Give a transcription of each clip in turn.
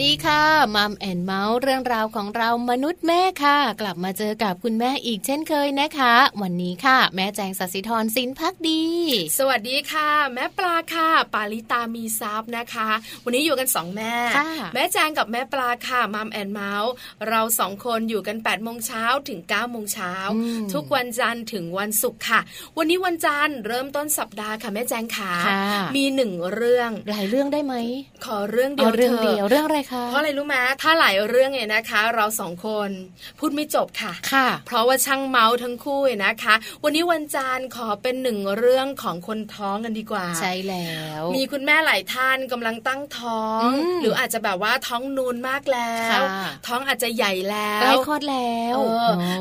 Mom and Mouth เรื่องราวของเรามนุษย์แม่ค่ะ กลับมาเจอกับคุณแม่อีกเช่นเคยนะคะ วันนี้ค่ะ แม่แจงสัสิธรสินพักดี สวัสดีค่ะ แม่ปลาค่ะ ปาลิตามีซับนะคะ วันนี้อยู่กันสองแม่ แม่แจงกับแม่ปลาค่ะ Mom and Mouth เราสองคนอยู่กัน8ปดโมงเช้าถึง9ก้าโมงเช้าทุกวันจันทร์ถึงวันศุกร์ค่ะ วันนี้วันจันทร์เริ่มต้นสัปดาห์ค่ะแม่แจงค่ะมีหนึ่งเรื่องหลายเรื่องได้ไหมขอเรื่องเดียวเรื่องเดียวเรื่องอะไรคะเพราะอะไรรู้ไหมถ้าหลายเรื่องเนี่ยนะคะ เราสองคนพูดไม่จบค่ะค่ะ เพราะว่าช่างเมาส์ทั้งคู่นะคะ วันนี้วันจันทร์ขอเป็นหนึ่งเรื่องของคนท้องกันดีกว่า ใช่แล้ว มีคุณแม่หลายท่านกำลังตั้งท้อง หรืออาจจะแบบว่าท้องนูนมากแล้ว ท้องอาจจะใหญ่แล้วใกล้คลอดแล้ว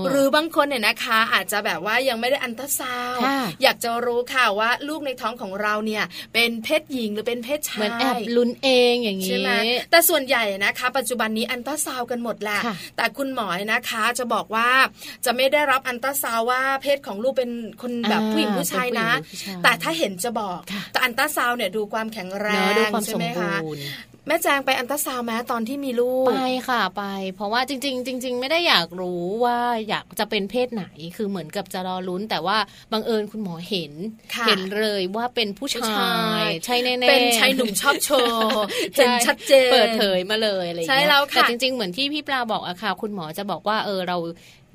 หรือบางคนเนี่ยนะคะ อาจจะแบบว่ายังไม่ได้อันตราซาวอยากจะรู้ค่ะว่าลูกในท้องของเราเนี่ยเป็นเพศหญิงหรือเป็นเพศชายเหมือนแอบลุ้นเองอย่างนี้ใช่ไหมแต่ส่วนใหญ่นะคะ ปัจจุบันนี้อันตราซาวกันหมดแหละแต่คุณหมอนะคะจะบอกว่าจะไม่ได้รับอันตราซาวว่าเพศของลูกเป็นคนแบบผู้หญิงผู้ชายนะ แต่ถ้าเห็นจะบอกแต่อันตราซาวเนี่ยดูความแข็งแรงใช่ไหมคะ แม่แจงไปอันตราซาวแม้ตอนที่มีลูก ไปค่ะไป เพราะว่าจริง ๆ จริง ๆ ไม่ได้อยากรู้ว่าอยากจะเป็นเพศไหนคือเหมือนกับจะรอลุ้น แต่ว่าบังเอิญคุณหมอเห็น เห็นเลยว่าเป็นผู้ชายใช่แน่ๆเป็นชายหนุ่มชอบโชว์เจนชัดเจนเปิดเผยมาเลยอะไรอย่างเงี้ยแต่จริง ๆ เหมือนที่พี่ปลาบอกอะค่ะ คุณหมอจะบอกว่าเออเรา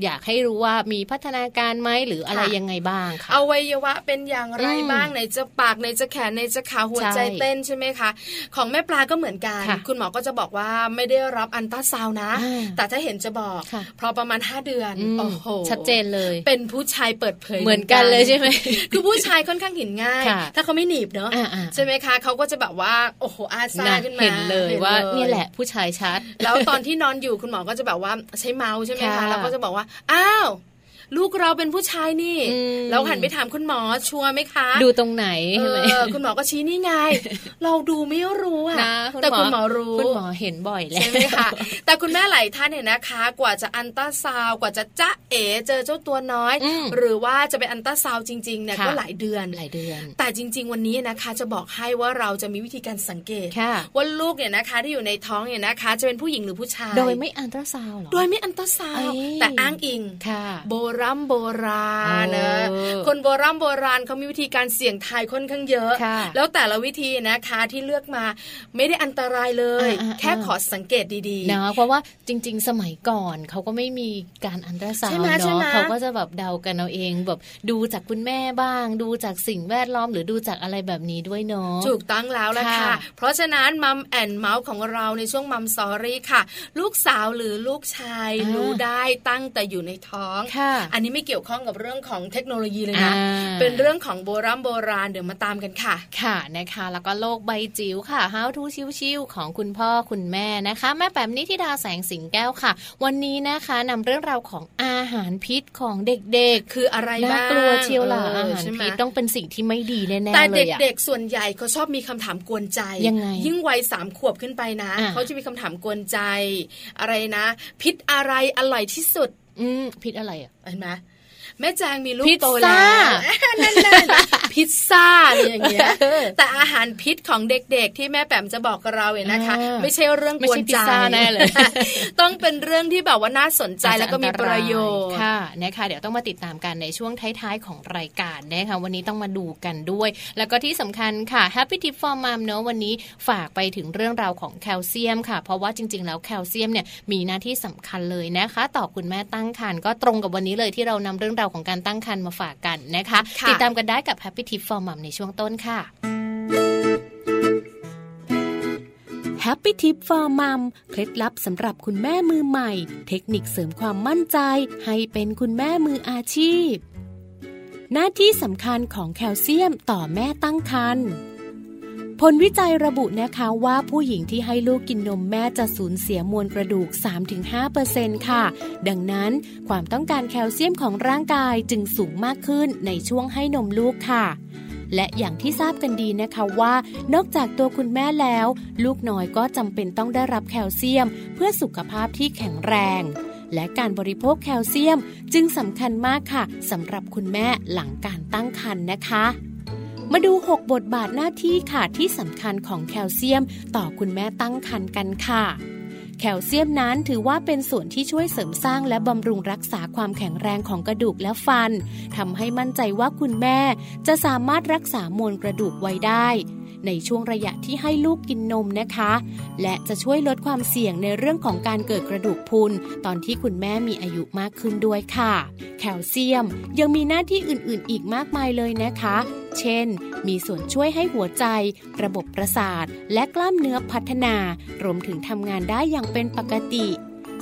อยากให้รู้ว่ามีพัฒนาการไหมหรืออะไรยังไงบ้างค่ะอวัยวะเป็นอย่างไรบ้างในจะปากในจะแขนในจะขาหัวใจเต้นใช่ไหมคะ ของแม่ปลาก็เหมือนกัน คุณหมอก็จะบอกว่าไม่ได้รับอันต้าซาวนะ แต่ถ้าเห็นจะบอกเพราะประมาณ 5 เดือนโอ้โหชัดเจนเลย เป็นผู้ชายเปิดเผยเหมือนกันเลยใช่ไหมคือผู้ชายค่อนข้างเห็นง่าย ถ้าเขาไม่หนีบเนาะใช่ไหมคะเขาก็จะแบบว่าโอ้โหอาซาขึ้นมาเห็นเลยว่านี่แหละผู้ชายชัด แล้วตอนที่นอนอยู่คุณหมอก็จะแบบว่าใช้เมาส์ใช่ไหมคะแล้วก็จะบอกว่าอ้าว ลูกเราเป็นผู้ชายนี่เราหันไปถามคุณหมอชัวร์ไหมคะ ดูตรงไหนใช่ไหมคุณหมอก็ชี้นี่ไง เราดูไม่รู้อะแต่คุณหมอรู้คุณหมอเห็นบ่อยแล้วใช่ไหมคะแต่คุณแม่หลายท่านเนี่ยนะคะ กว่าจะอัลตราซาวด์กว่าจะจ๊ะเอ๋เจอเจ้าตัวน้อย หรือว่าจะเป็นอัลตราซาวด์จริงๆเนี่ยก็หลายเดือนหลายเดือน แต่จริง ๆ วันนี้นะคะ จะบอกให้ว่าเราจะมีวิธีการสังเกตว่าลูกเนี่ยนะคะที่อยู่ในท้องเนี่ยนะคะ จะเป็นผู้หญิงหรือผู้ชาย โดยไม่อัลตราซาวด์หรอโดยไม่อัลตราซาวด์แต่อ้างอิงโบราณโบราณนะคนโบราณโบราณเขามีวิธีการเสี่ยงทายค่อนข้างเยอะ แล้วแต่ละวิธีนะคะที่เลือกมาไม่ได้อันตรายเลย แค่ขอสังเกตดีๆนะเพราะว่าจริง ๆ สมัยก่อนเขาก็ไม่มีการอัลตราซาวด์เนาะเขาก็จะแบบเดากันเอาเองแบบดูจากคุณแม่บ้าง ดูจากสิ่งแวดล้อมหรือดูจากอะไรแบบนี้ด้วยเนาะถูกต้องแล้วละค่ะ เพราะฉะนั้น Mom and Mouth ของเราในช่วง Mom Story ค่ะ ลูกสาวหรือลูกชายรู้ได้ตั้งแต่อยู่ในท้องอันนี้ไม่เกี่ยวข้องกับเรื่องของเทคโนโลยีเลยนะ เป็นเรื่องของโบราณโบราณเดี๋ยวมาตามกันค่ะ ค่ะนะคะ แล้วก็โลกใบจิ๋วค่ะ How to ชิวๆของคุณพ่อคุณแม่นะคะ แม่แปมนิธิดาแสงสิงแก้วค่ะ วันนี้นะคะนำเรื่องราวของอาหารพิษของเด็กๆ คืออะไรบ้างน่ากลัวเชียวล่ะอาหารพิษต้องเป็นสิ่งที่ไม่ดีแน่ๆเลยแต่เด็กๆส่วนใหญ่เขาชอบมีคำถามกวนใจยังไงยิ่งวัยสามขวบขึ้นไปนะ เขาจะมีคำถามกวนใจ อะไรนะ พิษอะไรอร่อยที่สุด อืมพิษอะไรอะเห็นไหม แม่แจงมีลูกโตแล้วนั่นๆพิซซ่าอะไรอย่างเงี้ยแต่อาหารพิษของเด็กๆ ที่แม่แปมจะบอกกับเราเนี่ยนะคะ ไม่ใช่เรื่องกวนใจแน่เลย ต้องเป็นเรื่องที่แบบว่าน่าสนใจแล้วก็มีประโยชน์ค่ะนะคะเดี๋ยวต้องมาติดตามกันในช่วงท้ายๆของรายการนะคะวันนี้ต้องมาดูกันด้วย แล้วก็ที่สำคัญค่ะ Happy Tip for Mom เนอะวันนี้ฝากไปถึงเรื่องราวของแคลเซียมค่ะ เพราะว่าจริง ๆ แล้วแคลเซียมเนี่ยมีหน้าที่สำคัญเลยนะคะ ต่อคุณแม่ตั้งครรภ์ก็ตรงกับวันนี้เลยที่เรานำเรื่องราวของการตั้งครรภ์มาฝากกันนะคะติดตามกันได้กับ Happy Tip for Mom ในช่วงต้นค่ะ Happy Tip for Mom เคล็ดลับสำหรับคุณแม่มือใหม่ เทคนิคเสริมความมั่นใจ ให้เป็นคุณแม่มืออาชีพ หน้าที่สำคัญของแคลเซียมต่อแม่ตั้งครรภ์ ผลวิจัยระบุนะคะว่าผู้หญิงที่ให้ลูกกินนมแม่จะสูญเสียมวลกระดูก 3-5%ค่ะ ดังนั้นความต้องการแคลเซียมของร่างกายจึงสูงมากขึ้นในช่วงให้นมลูกค่ะและอย่างที่ทราบกันดีนะคะว่า นอกจากตัวคุณแม่แล้ว ลูกน้อยก็จำเป็นต้องได้รับแคลเซียม เพื่อสุขภาพที่แข็งแรง และการบริโภคแคลเซียมจึงสำคัญมากค่ะสำหรับคุณแม่หลังการตั้งครรภ์นะคะ มาดู 6 บทบาทหน้าที่ค่ะที่สำคัญของแคลเซียมต่อคุณแม่ตั้งครรภ์กันค่ะแคลเซียมนั้นถือว่าเป็นส่วนที่ช่วยเสริมสร้างและบำรุงรักษาความแข็งแรงของกระดูกและฟันทำให้มั่นใจว่าคุณแม่จะสามารถรักษามวลกระดูกไว้ได้ ในช่วงระยะที่ให้ลูกกินนมนะคะ และจะช่วยลดความเสี่ยงในเรื่องของการเกิดกระดูกพุนตอนที่คุณแม่มีอายุมากขึ้นด้วยค่ะ แคลเซียมยังมีหน้าที่อื่นๆ อีกมากมายเลยนะคะ เช่น มีส่วนช่วยให้หัวใจ ระบบประสาท และกล้ามเนื้อพัฒนา รวมถึงทำงานได้อย่างเป็นปกติ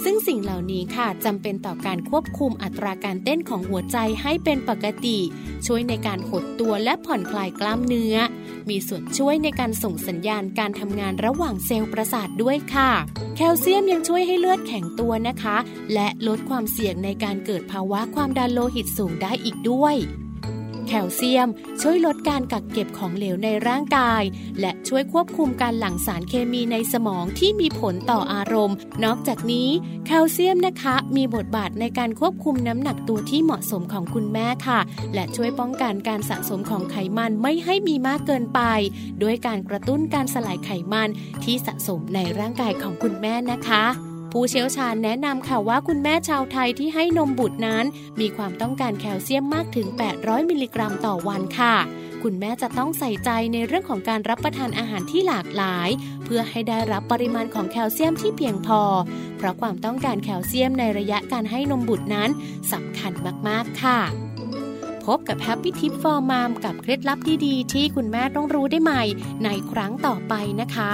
ซึ่งสิ่งเหล่านี้ค่ะจำเป็นต่อการควบคุมอัตราการเต้นของหัวใจให้เป็นปกติ ช่วยในการหดตัวและผ่อนคลายกล้ามเนื้อ มีส่วนช่วยในการส่งสัญญาณการทำงานระหว่างเซลล์ประสาทด้วยค่ะ แคลเซียมยังช่วยให้เลือดแข็งตัวนะคะ และลดความเสี่ยงในการเกิดภาวะความดันโลหิตสูงได้อีกด้วย แคลเซียม ช่วยลดการกักเก็บของเหลวในร่างกาย และช่วยควบคุมการหลั่งสารเคมีในสมองที่มีผลต่ออารมณ์ นอกจากนี้แคลเซียมนะคะ มีบทบาทในการควบคุมน้ำหนักตัวที่เหมาะสมของคุณแม่ค่ะ และช่วยป้องกันการสะสมของไขมันไม่ให้มีมากเกินไป ด้วยการกระตุ้นการสลายไขมันที่สะสมในร่างกายของคุณแม่นะคะ ผู้เชี่ยวชาญแนะนำค่ะว่าคุณแม่ชาวไทยที่ให้นมบุตรนั้น มีความต้องการแคลเซียมมากถึง 800 มิลลิกรัมต่อวันค่ะ คุณแม่จะต้องใส่ใจในเรื่องของการรับประทานอาหารที่หลากหลาย เพื่อให้ได้รับปริมาณของแคลเซียมที่เพียงพอ เพราะความต้องการแคลเซียมในระยะการให้นมบุตรนั้นสำคัญมากๆค่ะพบกับ Happy Tip for Mom กับเคล็ดลับดีๆ ที่คุณแม่ต้องรู้ได้ใหม่ ในครั้งต่อไปนะคะ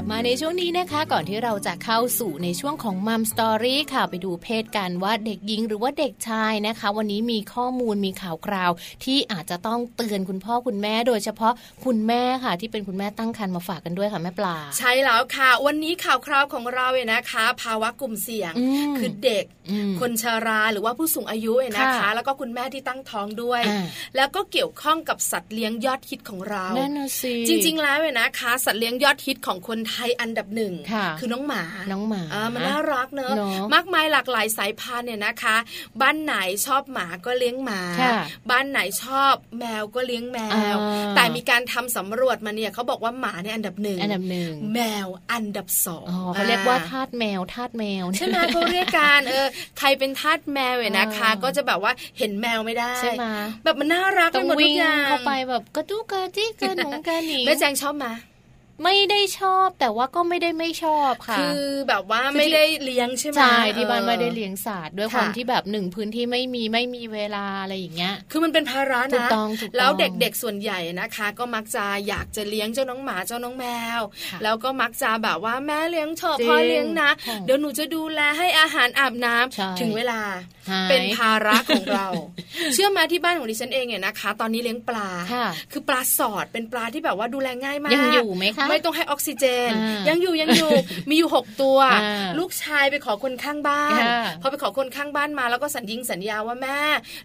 ลับมาในช่วงนี้นะคะ ก่อนที่เราจะเข้าสู่ในช่วงของมัมสตอรี่ค่ะไปดูเพศกันว่าเด็กหญิงหรือว่าเด็กชายนะคะ วันนี้มีข้อมูลมีข่าวคราว ที่อาจจะต้องเตือนคุณพ่อคุณแม่โดยเฉพาะคุณแม่ค่ะ ที่เป็นคุณแม่ตั้งครรภ์มาฝากกันด้วยค่ะแม่ปลา ใช่แล้วค่ะ วันนี้ข่าวคราวของเราเนี่ยนะคะ ภาวะกลุ่มเสี่ยงคือเด็ก คนชาราหรือว่าผู้สูงอายุเนี่ยนะคะ แล้วก็คุณแม่ที่ตั้งท้องด้วย แล้วก็เกี่ยวข้องกับสัตว์เลี้ยงยอดฮิตของเราจริง ๆ แล้วเนี่ยนะคะ สัตว์เลี้ยงยอดฮิตของคนไทยอันดับหนึ่งคือน้องหมาน้องหมาอ่ามันน่ารักเนอะมากมายหลากหลายสายพันธุ์เนี่ยนะคะ บ้านไหนชอบหมาก็เลี้ยงหมา บ้านไหนชอบแมวก็เลี้ยงแมว แต่มีการทำสำรวจมาเนี่ยเขาบอกว่าหมาเนี่ยอันดับหนึ่งอันดับหนึ่งแมวอันดับสองเขาเรียกว่าทาสแมวทาสแมวใช่ไหมเขาเรียกการเออใครเป็นทาสแมวเนี่ยนะคะ ก็จะแบบว่าเห็นแมวไม่ได้ใช่ไหมแบบมันน่ารักไปหมดทุกอย่างเข้าไปแบบกระตุกกระจิกกระหนงกระหนีแม่แจงชอบมา ไม่ได้ชอบแต่ว่าก็ไม่ได้ไม่ชอบค่ะ คือแบบว่าไม่ได้เลี้ยงใช่ไหมใช่ที่บ้านไม่ได้เลี้ยงสัตว์ด้วยความที่แบบหนึ่งพื้นที่ไม่มีไม่มีเวลาอะไรอย่างเงี้ย คือมันเป็นภาระนะถูกต้องถูกแล้วเด็กๆส่วนใหญ่นะคะ ก็มักจะอยากจะเลี้ยงเจ้าน้องหมาเจ้าน้องแมว แล้วก็มักจะแบบว่าแม่เลี้ยงเถอะพ่อเลี้ยงนะ เดี๋ยวหนูจะดูแลให้อาหารอาบน้ำถึงเวลาเป็นภาระของเรา เชื่อมาที่บ้านของดิฉันเองเนี่ยนะคะ ตอนนี้เลี้ยงปลา คือปลาสอดเป็นปลาที่แบบว่าดูแลง่ายมากยังอยู่ไหมคะไม่ต้องให้ออกซิเจน ยังอยู่ยังอยู่มีอยู่หกตัว ลูกชายไปขอคนข้างบ้านพอไปขอคนข้างบ้านมาแล้วก็สัญญิงสัญญาว่าแม่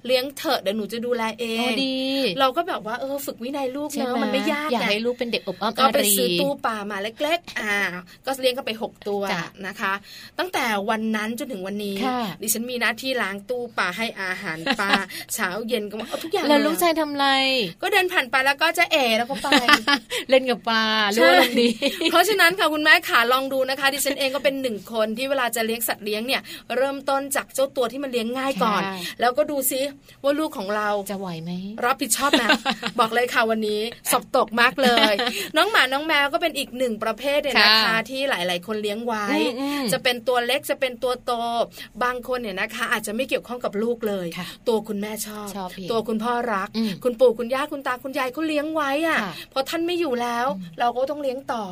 เลี้ยงเถอะเดี๋ยวหนูจะดูแลเองดีเราก็แบบว่าเออฝึกวินัยลูกเนอะมันไม่ยากอยากให้ลูกเป็นเด็กอบอ้อมก็ไปซื้อตู้ปลามาเล็กๆอ่าก็เลี้ยงกันไปหกตัวนะคะ ตั้งแต่วันนั้นจนถึงวันนี้ดิฉันมีหน้าที่ล้างตู้ปลาให้อาหารปลาเช้าเย็นก็เอาทุกอย่างแล้วลูกชายทำไร ก็เดินผ่านไปแล้วก็จะเอแล้วก็ไป เล่นกับปลาลูกดีเพราะฉะนั้นค่ะคุณแม่ขาลองดูนะคะดิฉันเองก็เป็นหนึ่งคนที่เวลาจะเลี้ยงสัตว์เลี้ยงเนี่ยเริ่มต้นจากเจ้าตัวที่มันเลี้ยงง่ายก่อน แล้วก็ดูซิว่าลูกของเราจะไหวไหมรับผิดชอบนะบอกเลยค่ะวันนี้สอบตกมากเลย น้องหมาน้องแมวก็เป็นอีกหนึ่งประเภทเนี่ยนะคะที่หลาย ๆ คนเลี้ยงไว้ จะเป็นตัวเล็กจะเป็นตัวโตบางคนเนี่ยนะคะ อาจจะไม่เกี่ยวข้องกับลูกเลย ตัวคุณแม่ชอบตัวคุณพ่อรัก คุณปู่คุณย่าคุณตาคุณยายเขาเลี้ยงไว้อะพอท่านไม่อยู่แล้ว เราก็ต้องเลี้ยงต่อ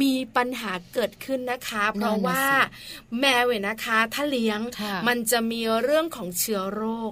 มีปัญหาเกิดขึ้นนะคะ เพราะว่าแมวเนี่ยนะคะ ถ้าเลี้ยงมันจะมีเรื่องของเชื้อโรค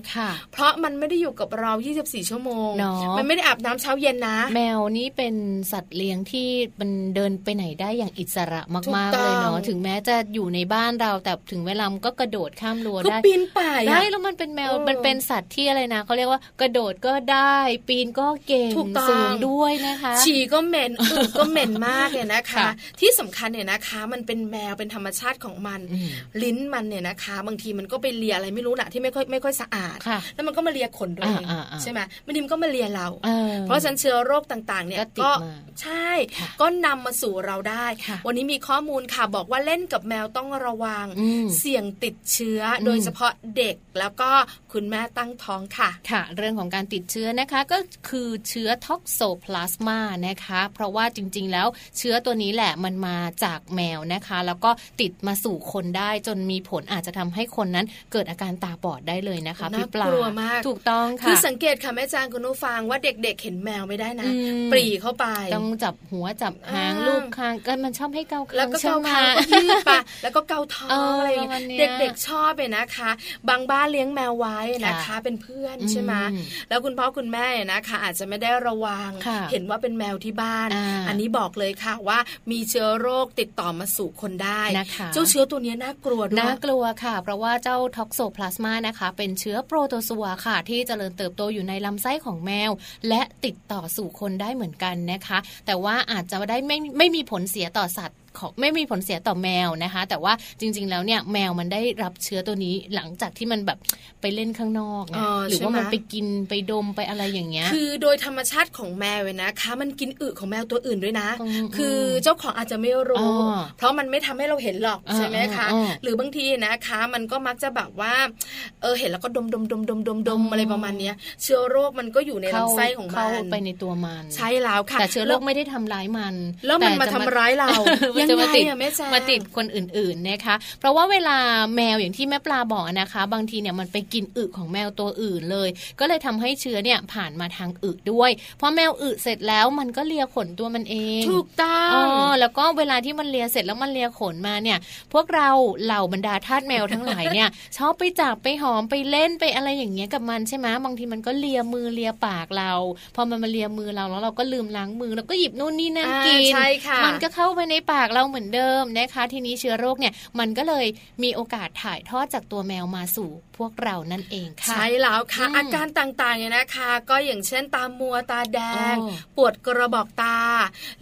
เพราะมันไม่ได้อยู่กับเรา 24 ชั่วโมง มันไม่ได้อาบน้ำเช้าเย็นนะ แมวนี่เป็นสัตว์เลี้ยงที่มันเดินไปไหนได้อย่างอิสระมากๆเลยเนาะถึงแม้จะอยู่ในบ้านเราแต่ถึงเวลาก็กระโดดข้ามรั้วได้ปีนป่ายได้แล้วมันเป็นแมวมันเป็นสัตว์ที่อะไรนะเขาเรียกว่ากระโดดก็ได้ ปีนก็เก่งสูงด้วยนะคะฉี่ก็เหม็นอึก็เหม็นมากเนี่ยนะคะ ที่สำคัญเนี่ยนะคะ มันเป็นแมวเป็นธรรมชาติของมัน ลิ้นมันเนี่ยนะคะ บางทีมันก็ไปเลียอะไรไม่รู้แหละที่ไม่ค่อยไม่ค่อยสะอาด แล้วมันก็มาเลียขนด้วยใช่ไหมบางทีมันก็มาเลียเรา เพราะฉะนั้นเชื้อโรคต่างๆ เนี่ยก็ใช่ ก็นำมาสู่เราได้ วันนี้มีข้อมูลค่ะบอกว่าเล่นกับแมวต้องระวัง เสี่ยงติดเชื้อโดยเฉพาะเด็กแล้วก็คุณแม่ตั้งท้องค่ะค่ะ เรื่องของการติดเชื้อนะคะก็คือเชื้อท็อกโซพลาสมานะคะ เพราะว่าจริงๆ แล้ว เชื้อตัวนี้แหละมันมาจากแมวนะคะ แล้วก็ติดมาสู่คนได้จนมีผลอาจจะทำให้คนนั้นเกิดอาการตาบอดได้เลยนะคะพี่ปลากลัวมากถูกต้องค่ะคือสังเกตค่ะแม่จางคุณนุฟังว่าเด็ก ๆ เห็นแมวไม่ได้นะ ปรีเข้าไป ต้องจับหัวจับหางลูกคางก็มันชอบให้เกาคางแล้วก็เกาคางก็ยืดปะแล้วก็เกาท้องอะไรเด็กๆชอบเลยนะคะ บางบ้านเลี้ยงแมวไว้นะคะ เป็นเพื่อนใช่ไหมแล้วคุณพ่อคุณแม่นะคะ อาจจะไม่ได้ระวัง เห็นว่าเป็นแมวที่บ้าน อันนี้บอกเลยค่ะว่ามีเชื้อโรคติดต่อมาสู่คนได้นะคะเจ้าเชื้อตัวนี้น่ากลัวน่ากลัวค่ะ เพราะว่าเจ้าท็อกโซพลาสมานะคะ เป็นเชื้อโปรโตซัวค่ะ ที่เจริญเติบโตอยู่ในลำไส้ของแมว และติดต่อสู่คนได้เหมือนกันนะคะ แต่ว่าอาจจะได้ไม่ไม่มีผลเสียต่อสัตว์ ของไม่มีผลเสียต่อแมวนะคะ แต่ว่าจริง ๆ แล้วเนี่ยแมวมันได้รับเชื้อตัวนี้หลังจากที่มันแบบไปเล่นข้างนอกหรือว่ามันไปกินไปดมไปอะไรอย่างเงี้ย คือโดยธรรมชาติของแมวนะคะ มันกินอึของแมวตัวอื่นด้วยนะ คือเจ้าของอาจจะไม่รู้ เพราะมันไม่ทำให้เราเห็นหรอกใช่ไหมคะหรือบางทีนะคะ มันก็มักจะแบบว่าเออเห็นแล้วก็ดมดมดมดมดมดมอะไรประมาณนี้เชื้อโรคมันก็อยู่ในลำไส้ของมันเข้าไปในตัวมัน ใช่แล้วค่ะแต่เชื้อโรคไม่ได้ทำร้ายมัน แล้วมันมาทำร้ายเรายังไงอะแม่แจ้มาติดคนอื่นๆนะคะ เพราะว่าเวลาแมวอย่างที่แม่ปลาบอกนะคะ บางทีเนี่ยมันไปกินอึของแมวตัวอื่นเลย ก็เลยทำให้เชื้อเนี่ยผ่านมาทางอึด้วยพอแมวอึเสร็จแล้วมันก็เลียขนตัวมันเองถูกต้องอ๋อแล้วก็เวลาที่มันเลียเสร็จแล้วมันเลียขนมาเนี่ย พวกเราเหล่าบรรดาทาสแมวทั้งหลายเนี่ยชอบไปจับไปหอมไปเล่นไปอะไรอย่างเงี้ยกับมันใช่ไหมบางทีมันก็เลียมือเลียปากเรา พอมันมาเลียมือเราแล้วเราก็ลืมล้างมือแล้วก็หยิบนู่นนี่นั่นกินมันก็เข้าไปในปากเราเหมือนเดิมนะคะ ทีนี้เชื้อโรคเนี่ยมันก็เลยมีโอกาสถ่ายทอดจากตัวแมวมาสู่พวกเรานั่นเองค่ะ ใช่แล้วค่ะ อาการต่างๆเนี่ยนะคะ ก็อย่างเช่นตามัวตาแดง ปวดกระบอกตา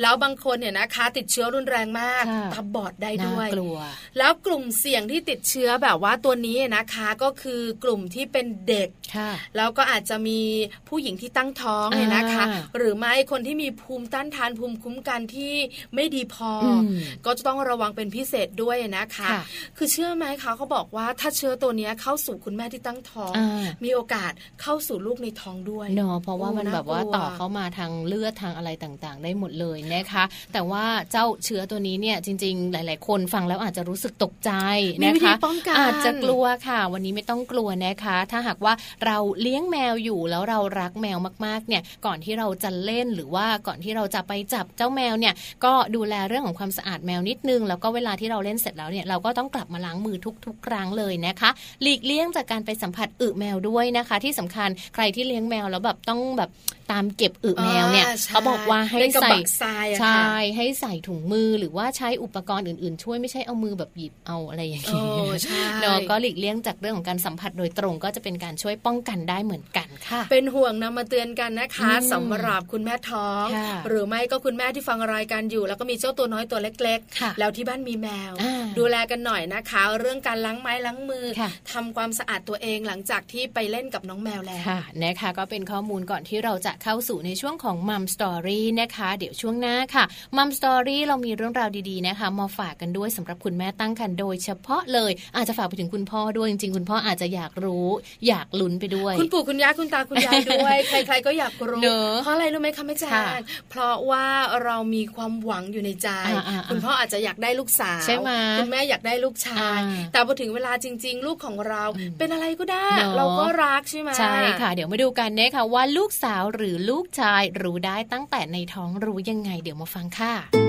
แล้วบางคนเนี่ยนะคะ ติดเชื้อรุนแรงมากตาบอดได้ด้วยกลัว แล้วกลุ่มเสี่ยงที่ติดเชื้อแบบว่าตัวนี้นะคะก็คือกลุ่มที่เป็นเด็กแล้วก็อาจจะมีผู้หญิงที่ตั้งท้องเนี่ยนะคะ หรือไม่คนที่มีภูมิต้านทานภูมิคุ้มกันที่ไม่ดีพอก็จะต้องระวังเป็นพิเศษด้วยนะคะ คือเชื่อไหมคะเขาบอกว่าถ้าเชื้อตัวนี้เข้าสู่คุณแม่ที่ตั้งท้อง มีโอกาสเข้าสู่ลูกในท้องด้วยเนาะเพราะว่ามันแบบว่าต่อเข้ามาทางเลือดทางอะไรต่างๆ ได้หมดเลยนะคะ แต่ว่าเจ้าเชื้อตัวนี้เนี่ยจริง ๆ หลาย ๆ คนฟังแล้วอาจจะรู้สึกตกใจนะคะอาจจะกลัวค่ะ วันนี้ไม่ต้องกลัวนะคะ ถ้าหากว่าเราเลี้ยงแมวอยู่แล้วเรารักแมวมากๆเนี่ยก่อนที่เราจะเล่นหรือว่าก่อนที่เราจะไปจับเจ้าแมวเนี่ยก็ดูแลเรื่องของความสะอาดแมวนิดนึง แล้วก็เวลาที่เราเล่นเสร็จแล้วเนี่ยเราก็ต้องกลับมาล้างมือทุก ๆ ครั้งเลยนะคะ หลีกเลี่ยงจากการไปสัมผัสอึแมวด้วยนะคะ ที่สำคัญใครที่เลี้ยงแมวแล้วแบบต้องแบบตามเก็บอึแมวเนี่ยเขาบอกว่าให้ใส่ใช่ให้ใส่ถุงมือหรือว่าใช้อุปกรณ์อื่นๆ ช่วยไม่ใช่เอามือแบบหยิบเอาอะไรอย่างนี้เนาะก็หลีกเลี่ยงจากเรื่องของการสัมผัสโดยตรงก็จะเป็นการช่วยป้องกันได้เหมือนกันค่ะ เป็นห่วงนำมาเตือนกันนะคะสำหรับคุณแม่ท้อง หรือไม่ก็คุณแม่ที่ฟังรายการอยู่ แล้วก็มีเจ้าตัวน้อยตัวเล็ก ๆ แล้วที่บ้านมีแมว ดูแลกันหน่อยนะคะ เรื่องการล้างไม้ล้างมือทำความสะอาดตัวเองหลังจากที่ไปเล่นกับน้องแมวแล้วนะคะก็เป็นข้อมูลก่อนที่เราจะเข้าสู่ในช่วงของ Mom Story นะคะ เดี๋ยวช่วงหน้าค่ะ Mom Story เรามีเรื่องราวดีๆนะคะมาฝากกันด้วยสำหรับคุณแม่ตั้งครรภ์โดยเฉพาะเลยอาจจะฝากไปถึงคุณพ่อด้วยจริงๆ คุณพ่ออาจจะอยากรู้ อยากลุ้นไปด้วย คุณปู่คุณย่าคุณตาคุณยายด้วย ใครๆก็อยากรู้เพราะอะไรรู้ไหมคะแม่แจงเพราะว่าเรามีความหวังอยู่ในใจ คุณพ่ออาจจะอยากได้ลูกสาวใช่ไหมคุณแม่อยากได้ลูกชาย แต่พอถึงเวลาจริง ๆ ลูกของเราเป็นอะไรก็ได้ เราก็รักใช่ไหมใช่ค่ะ เดี๋ยวมาดูกันนะคะว่าลูกสาวหรืือลูกชายรู้ได้ตั้งแต่ในท้องรู้ยังไงเดี๋ยวมาฟังค่ะ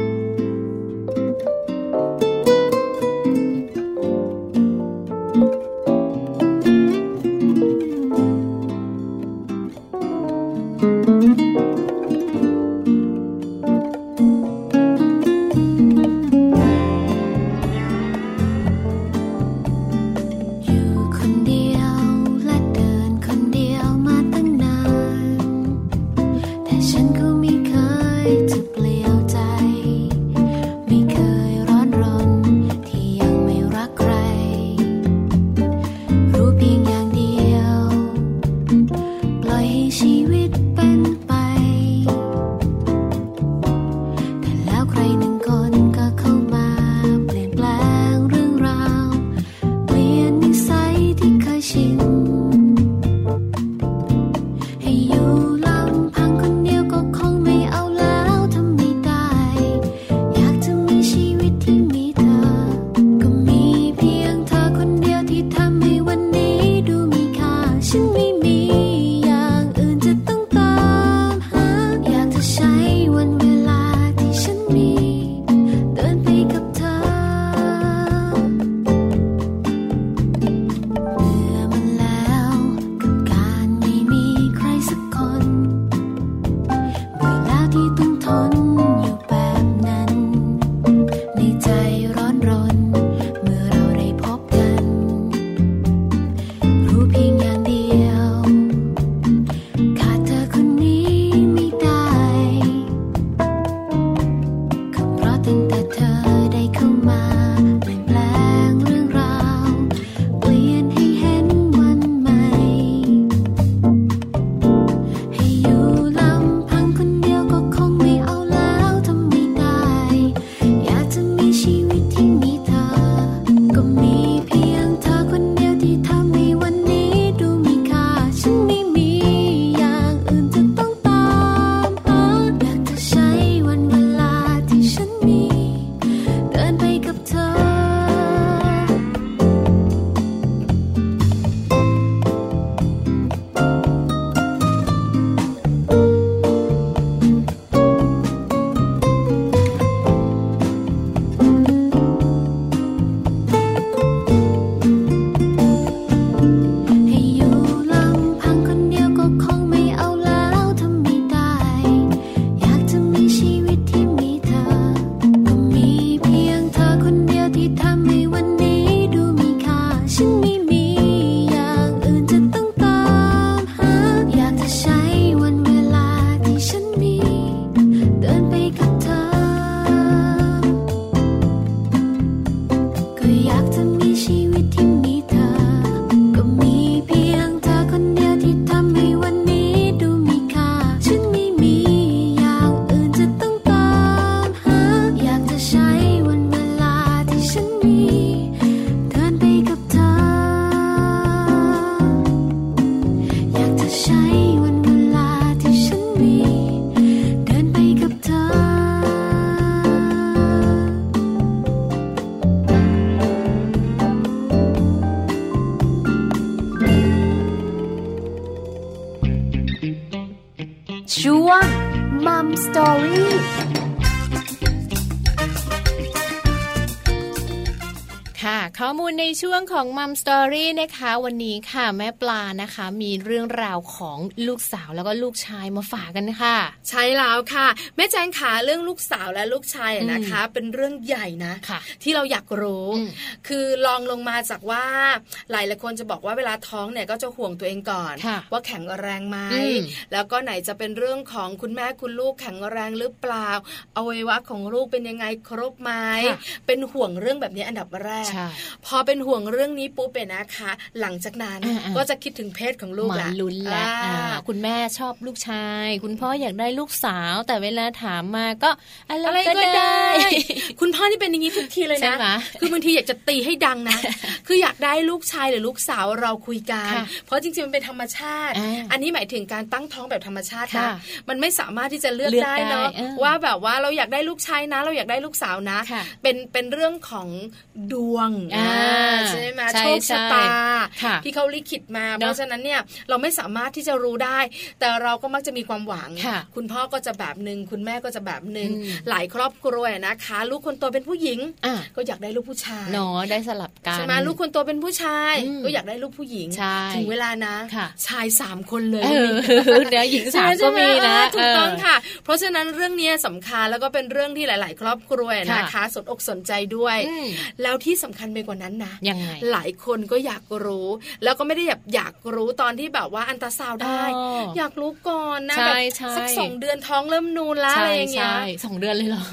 ของมัมสตอรี่นะคะ วันนี้ค่ะแม่ปลานะคะ มีเรื่องราวของลูกสาวแล้วก็ลูกชายมาฝากกันค่ะ ใช่แล้วค่ะ แม่แจงขาเรื่องลูกสาวและลูกชายนะคะ เป็นเรื่องใหญ่นะะที่เราอยากรู้ คือลองลงมาจากว่าหลายหลายคนจะบอกว่าเวลาท้องเนี่ยก็จะห่วงตัวเองก่อน ว่าแข็งแรงไหมแล้วก็ไหนจะเป็นเรื่องของคุณแม่คุณลูกแข็งแรงหรือเปล่าอวัยวะของลูกเป็นยังไงครบไหมเป็นห่วงเรื่องแบบนี้อันดับแรกพอเป็นห่วงเรื่องนี้ปุ๊บเป็นนะคะ หลังจากนั้นก็จะคิดถึงเพศของลูกละลุ้นละคุณแม่ชอบลูกชาย คุณพ่ออยากได้ลูกสาว แต่เวลาถามมาก็อะไรก็ได้ คุณพ่อนี่เป็นอย่างนี้ทุกทีเลยนะคือบางทีอยากจะตีให้ดังนะ คืออยากได้ลูกชายหรือลูกสาวเราคุยกัน เพราะจริงๆมันเป็นธรรมชาติ อันนี้หมายถึงการตั้งท้องแบบธรรมชาตินะมันไม่สามารถที่จะเลือกได้เนาะว่าแบบว่าเราอยากได้ลูกชายนะ เราอยากได้ลูกสาวนะ เป็นเป็นเรื่องของดวงใช่ไหมโชคชะตาที่เขาลิขิตมา เพราะฉะนั้นเนี่ยเราไม่สามารถที่จะรู้ได้ แต่เราก็มักจะมีความหวัง คุณพ่อก็จะแบบหนึ่งคุณแม่ก็จะแบบหนึ่งหลายครอบครัวนะคะ ลูกคนโตเป็นผู้หญิง ก็อยากได้ลูกผู้ชายเนาะได้สลับกันใช่ไหมลูกคนโตเป็นผู้ชาย ก็อยากได้ลูกผู้หญิงถึงเวลานะ ชายสามคนเลยเดี๋ยวหญิงสามก็มีนะถูกต้องค่ะ เพราะฉะนั้นเรื่องนี้สำคัญแล้วก็เป็นเรื่องที่หลาย ๆ ครอบครัวนะคะ สนอกสนใจด้วย แล้วที่สำคัญไปกว่านั้นนะยังไงหลายคนก็อยากรู้ แล้วก็ไม่ได้แบบอยากรู้ตอนที่แบบว่าอันตราซาวได้ อยากรู้ก่อนนะแบบสักสองเดือนท้องเริ่มนูนแล้วอะไรอย่างเงี้ยสองเดือนเลยเหรอ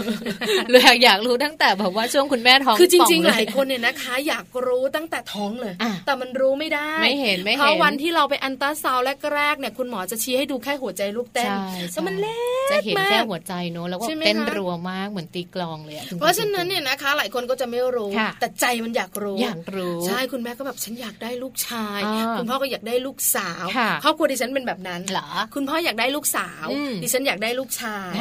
เลยอยากอยากรู้ตั้งแต่แบบว่าช่วงคุณแม่ท้องคือจริง ๆ หลายคนเนี่ยนะคะ อยากรู้ตั้งแต่ท้องเลย แต่มันรู้ไม่ได้ไม่เห็นไม่เห็นเพราะวันที่เราไปอันตราซาวแรกๆเนี่ยคุณหมอจะชี้ให้ดูแค่หัวใจลูกเต้นแต่มันเล็กจะเห็นแค่หัวใจเนอะแล้วก็เต้นรัวมากเหมือนตีกลองเลยเพราะฉะนั้นเนี่ยนะคะ หลายคนก็จะไม่รู้ แต่ใจมันอยากรู้อยากรู้ใช่คุณแม่ก็แบบฉันอยากได้ลูกชาย คุณพ่อก็อยากได้ลูกสาวครอบครัวดิฉันเป็นแบบนั้นเหรอคุณพ่ออยากได้ลูกสาว ดิฉันอยากได้ลูกชาย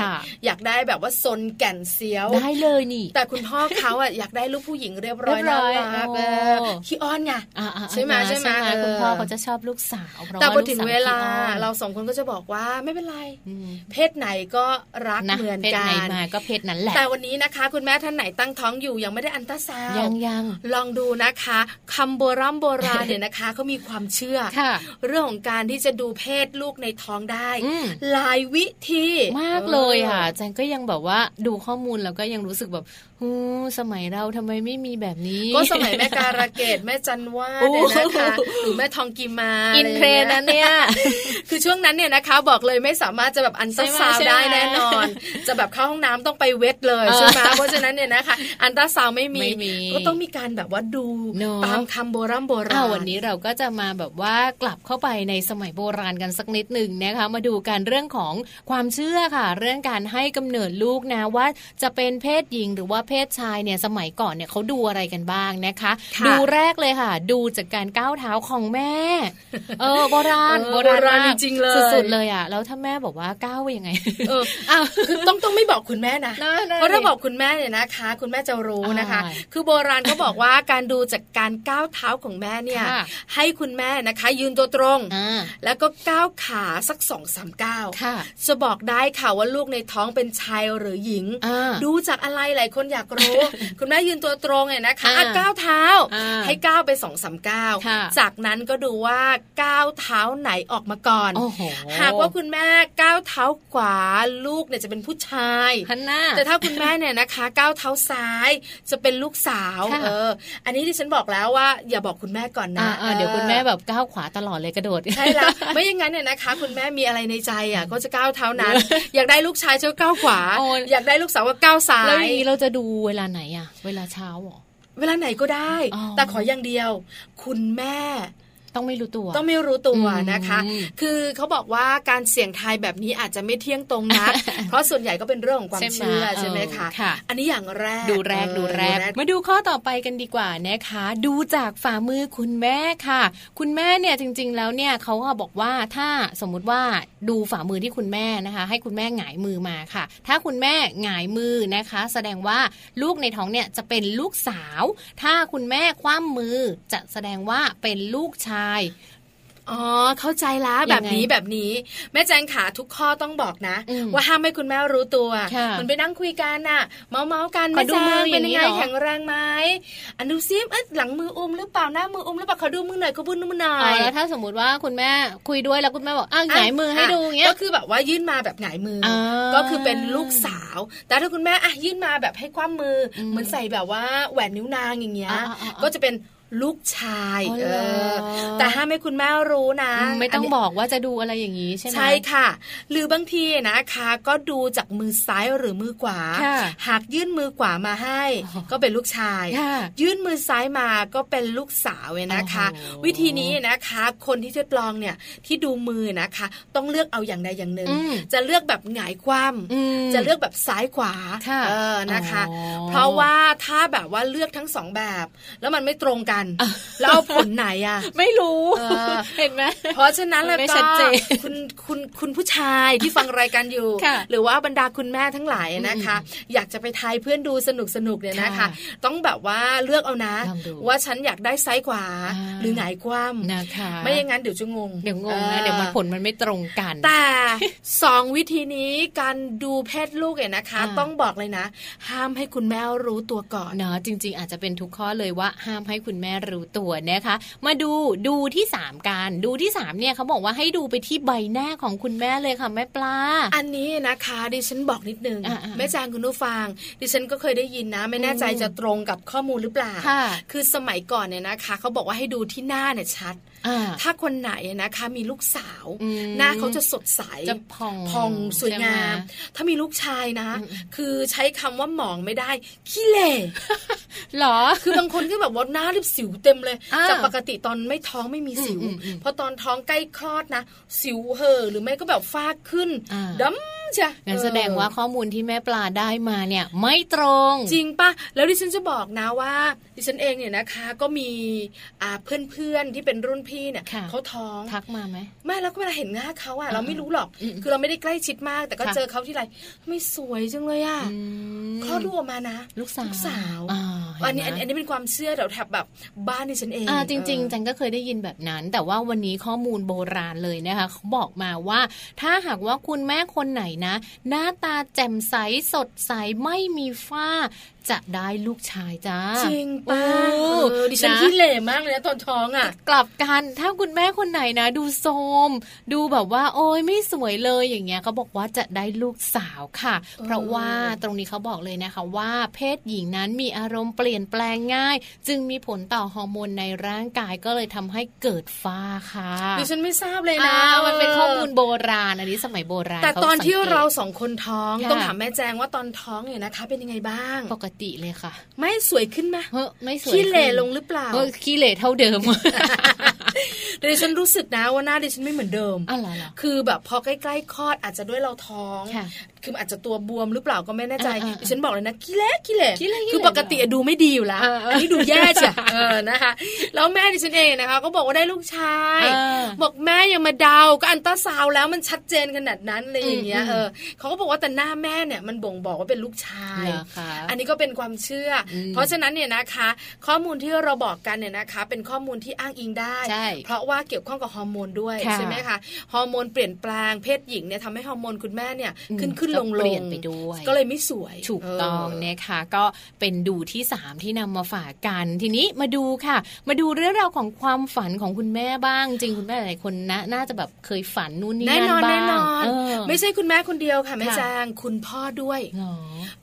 อยากได้แบบว่าซนแก่นเซียวได้เลยนี่ แต่คุณพ่อเขาอะอยากได้ลูกผู้หญิงเรียบร้อยน่ารักขี้อ้อนไงใช่ไหมใช่ไหมคุณพ่อเขาจะชอบลูกสาวแต่พอถึงเวลาเราสองคนก็จะบอกว่าไม่เป็นไร เพศไหนก็รักเหมือนกันเพศไหนมาก็เพศนั้นแหละแต่วันนี้นะคะ คุณแม่ท่านไหนตั้งท้องอยู่ยังไม่ได้อันตราซาวยังยังลองดูนะคะคำโบราณโบราณเนี่ยนะคะเขามีความเชื่อ เรื่องของการที่จะดูเพศลูกในท้องได้ หลายวิธีมากเลยค่ะแจงก็ยังแบบว่าดูข้อมูลแล้วก็ยังรู้สึกแบบสมัยเราทำไมไม่มีแบบนี้ ก็สมัยแม่การะเกดแม่จันวาดเนี่ยนะคะหรือแม่ทองกิมาอินเทรนนั้นเนี่ยคือช่วงนั้นเนี่ยนะคะ บอกเลยไม่สามารถจะแบบอันตราซาวได้แน่นอน จะแบบเข้าห้องน้ำต้องไปเวทเลยใช่ไหมเพราะฉะนั้นเนี่ยนะคะ อันตราซาวไม่มีก็ต้องมีการแบบว่าดูตามคำโบราณโบราณวันนี้เราก็จะมาแบบว่ากลับเข้าไปในสมัยโบราณกันสักนิดหนึ่งนะคะมาดูกันเรื่องของความเชื่อค่ะ เรื่องการให้กำเนิดลูกนะว่าจะเป็นเพศหญิงหรือว่าเพศชายเนี่ยสมัยก่อนเนี่ยเขาดูอะไรกันบ้างนะคะดูแรกเลยค่ะ ดูจากการก้าวเท้าของแม่ เออโบราณโบราณจริงๆเลยสุดๆเลยอะแล้วถ้าแม่บอกว่าก้าวยังไงเอออ้าวคือต้องต้องไม่บอกคุณแม่นะเพราะถ้าบอกคุณแม่เนี่ยนะคะ คุณแม่จะรู้นะคะ คือโบราณเขาบอกว่าการดูจากการก้าวเท้าของแม่เนี่ยให้คุณแม่นะคะ ยืนตัวตรง แล้วก็ก้าวขาสักสองสามก้าวจะบอกได้ค่ะว่าลูกในท้องเป็นชายหรือหญิง ดูจากอะไรหลายคนอยากรู้ คุณแม่ยืนตัวตรงเนี่ยนะคะก้าวเท้าให้ก้าวไปสองสามก้าวจากนั้นก็ดูว่าก้าวเท้าไหนออกมาก่อน หากว่าคุณแม่ก้าวเท้าขวาลูกเนี่ยจะเป็นผู้ชายแต่ถ้าคุณแม่เนี่ยนะคะก้าวเท้าซ้ายจะเป็นลูกสาวเอออันนี้ที่ฉันบอกแล้วว่าอย่าบอกคุณแม่ก่อนนะเดี๋ยวคุณแม่แบบก้าวขวาตลอดเลยกระโดดใช่แล้วไม่อย่างนั้นเนี่ยนะคะ คุณแม่มีอะไรในใจอะก็จะก้าวเท้านั้น อยากได้ลูกชายจะก้าวขวา อยากได้ลูกสาวก็ก้าวซ้ายแล้วนี้เราจะดูเวลาไหนอะ เวลาเช้าหรอเวลาไหนก็ได้ แต่ขออย่างเดียว คุณแม่ ต้องไม่รู้ตัว ต้องไม่รู้ตัวนะคะ คือเขาบอกว่าการเสี่ยงทายแบบนี้อาจจะไม่เที่ยงตรงนัก เพราะส่วนใหญ่ก็เป็นเรื่องของความเชื่อใช่ไหมคะอันนี้อย่างแรก ดูแรกดูแรก มาดูข้อต่อไปกันดีกว่านะคะ ดูจากฝ่ามือคุณแม่ค่ะ คุณแม่เนี่ยจริง ๆ แล้วเนี่ยเขาบอกว่าถ้าสมมุติว่าดูฝ่ามือที่คุณแม่นะคะ ให้คุณแม่หงายมือมาค่ะ ถ้าคุณแม่หงายมือนะคะ แสดงว่าลูกในท้องเนี่ยจะเป็นลูกสาว ถ้าคุณแม่คว่ำมือจะแสดงว่าเป็นลูกชายายอ๋อเข้าใจละแบบนี้แบบนี้ แม่แจงขาทุกข้อต้องบอกนะ ว่าห้ามให้คุณแม่รู้ตัวมันไปนั่งคุยกันน่ะ เมาเมากันแม่แจงเป็นยังไงแข็งแรงไหมอันดูซิเอ๊ะหลังมืออุ้มหรือเปล่าหน้ามืออุ้มหรือเปล่าเขาดูมือหน่อยเขาบุ้นมือหน่อยแล้วถ้าสมมติว่าคุณแม่คุยด้วยแล้วคุณแม่บอกอ้าวหงายมือให้ดูเงี้ยก็คือแบบว่ายื่นมาแบบหงายมือ ก็คือเป็นลูกสาว แต่ถ้าคุณแม่อะยื่นมาแบบให้คว่ำมือเหมือนใส่แบบว่าแหวนนิ้วนางอย่างเงี้ยก็จะเป็น ลูกชายเออแต่ห้ามให้คุณแม่รู้นะ ไม่ต้องบอกว่าจะดูอะไรอย่างนี้ใช่ไหมใช่ค่ะ หรือบางทีนะคะ ก็ดูจากมือซ้ายหรือมือขวา หากยื่นมือขวามาให้ ก็เป็นลูกชาย ยื่นมือซ้ายมาก็เป็นลูกสาวเนะคะ วิธีนี้นะคะ คนที่ทดลองเนี่ยที่ดูมือนะคะ ต้องเลือกเอาอย่างใดอย่างหนึ่งจะเลือกแบบหงายคว่ำจะเลือกแบบซ้ายขวาเออนะคะ เพราะว่าถ้าแบบว่าเลือกทั้งสองแบบ แล้วมันไม่ตรงกันนแล้วผลไหนอะ ไม่รู้เห็นไหมเพราะฉะนั้นแล้วก็คุณคุณคุณผู้ชายที่ฟังรายการอยู่ หรือว่าบรรดาคุณแม่ทั้งหลายนะคะ อยากจะไปทายเพื่อนดูสนุกสนุกเนี่ยนะคะ ต้องแบบว่าเลือกเอานะ ว่าฉันอยากได้ไซส์ขวา หรือหงายคว่ำนะคะไม่อย่างนั้นเดี๋ยวจะงงเดี๋ยวงงนะเดี๋ยวมันผลมันไม่ตรงกัน แต่สองวิธีนี้การดูเพศลูกเนี่ยนะคะ ต้องบอกเลยนะ ห้ามให้คุณแม่รู้ตัวก่อนเนาะจริง ๆ อาจจะเป็นทุกข้อเลยว่าห้ามให้คุณแม่รู้ตัวนะคะ มาดูดูที่ 3 การดูที่3เนี่ยเขาบอกว่าให้ดูไปที่ใบหน้าของคุณแม่เลยค่ะแม่ปลา อันนี้นะคะดิฉันบอกนิดนึงแม่จางคุณผู้ฟัง ดิฉันก็เคยได้ยินนะ ไม่แน่ใจจะตรงกับข้อมูลหรือเปล่า คือสมัยก่อนเนี่ยนะคะเขาบอกว่าให้ดูที่หน้าเนี่ยชัด ถ้าคนไหนนะคะมีลูกสาวหน้าเขาจะสดใสจะพองพองสวยงาม ถ้ามีลูกชายนะ คือใช้คำว่าหมองไม่ได้ขี้เล่หรอ คือบางคนก็แบบว่าหน้าริบสิวเต็มเลยจากปกติตอนไม่ท้องไม่มีสิวพอตอนท้องใกล้คลอดนะ สิวเห่อหรือไม่ก็แบบฟาดขึ้นดำ จ้ะงั้นแสดงว่าข้อมูลที่แม่ปลาได้มาเนี่ย ไม่ตรง จริงปะแล้วดิฉันจะบอกนะว่า ดิฉันเองเนี่ยนะคะ ก็มีอ่าเพื่อนๆที่เป็นรุ่นพี่เนี่ยเขาท้องทักมาไหมไม่แล้วก็เวลาเห็นหน้าเขาอะเราไม่รู้หรอก คือเราไม่ได้ใกล้ชิดมาก แต่ก็เจอเขาที่ไรไม่สวยจังเลยอะคลอดลูกออกมานะ ลูกสาวลูกสาวอันนี้อันนี้เป็นความเชื่อแถวแบบบ้านดิฉันเองอ่าจริงๆจันก็เคยได้ยินแบบนั้น แต่ว่าวันนี้ข้อมูลโบราณเลยนะคะเขาบอกมาว่า ถ้าหากว่าคุณแม่คนไหนนะ หน้าตาแจ่มใสสดใสไม่มีฝ้าจะได้ลูกชายจ้าจริงป้าดิฉันที่เหล่มากเลยนะตอนท้องอะ กลับกันถ้าคุณแม่คนไหนนะ ดูโทมดูแบบว่า โอ้ยไม่สวยเลยอย่างเงี้ยเขาบอกว่าจะได้ลูกสาวค่ะ เพราะว่าตรงนี้เขาบอกเลยนะคะว่า เพศหญิงนั้นมีอารมณ์เปลี่ยนแปลงง่าย จึงมีผลต่อฮอร์โมนในร่างกายก็เลยทำให้เกิดฝ้าค่ะดิฉันไม่ทราบเลยนะมันเป็นข้อมูลโบราณอันนี้สมัยโบราณแต่ตอนที่เราสองคนท้องต้องถามแม่แจงว่าตอนท้องเนี่ยนะคะ เป็นยังไงบ้างปกติเลยค่ะ ไม่สวยขึ้นไหมเฮ้ไม่สวยขี้เหร่ลงหรือเปล่าขี้เหร่เท่าเดิมแต่ดิฉันรู้สึกนะว่าหน้าดิฉันไม่เหมือนเดิมอะไรคือแบบพอใกล้ๆคลอดอาจจะด้วยเราท้อง คืออาจจะตัวบวมหรือเปล่าก็ไม่แน่ใจดิฉันบอกเลยนะขี้เละขี้เละคือปกติดูไม่ดีอยู่แล้วอันนี้ดูแย่จ้ะนะคะแล้วแม่ดิฉันเองนะคะก็บอกว่าได้ลูกชายบอกแม่ยังมาเดาก็อัลตราซาวด์แล้วมันชัดเจนขนาดนั้นเลยอย่างเงี้ยเออเขาก็บอกว่าแต่หน้าแม่เนี่ยมันบ่งบอกว่าเป็นลูกชาย อันนี้ก็เป็นความเชื่อ เพราะฉะนั้นเนี่ยนะคะ ข้อมูลที่เราบอกกันเนี่ยนะคะ เป็นข้อมูลที่อ้างอิงได้ เพราะว่าเกี่ยวข้องกับฮอร์โมนด้วยใช่ไหมคะฮอร์โมนเปลี่ยนแปลงเพศหญิงเนี่ยทำให้ฮอร์โมนคุณแม่เนี่ยขึ้นขึ้นลงลงไปด้วย ก็เลยไม่สวยถูกต้องนะคะก็เป็นดูที่3ที่นำมาฝากกัน ทีนี้มาดูค่ะ มาดูเรื่องราวของความฝันของคุณแม่บ้าง จริงคุณแม่หลายคนนะน่าจะแบบเคยฝันนู่นนี่นั่นบ้างแน่นอนไม่ใช่คุณแม่คนเดียวค่ะแม่จางคุณพ่อด้วย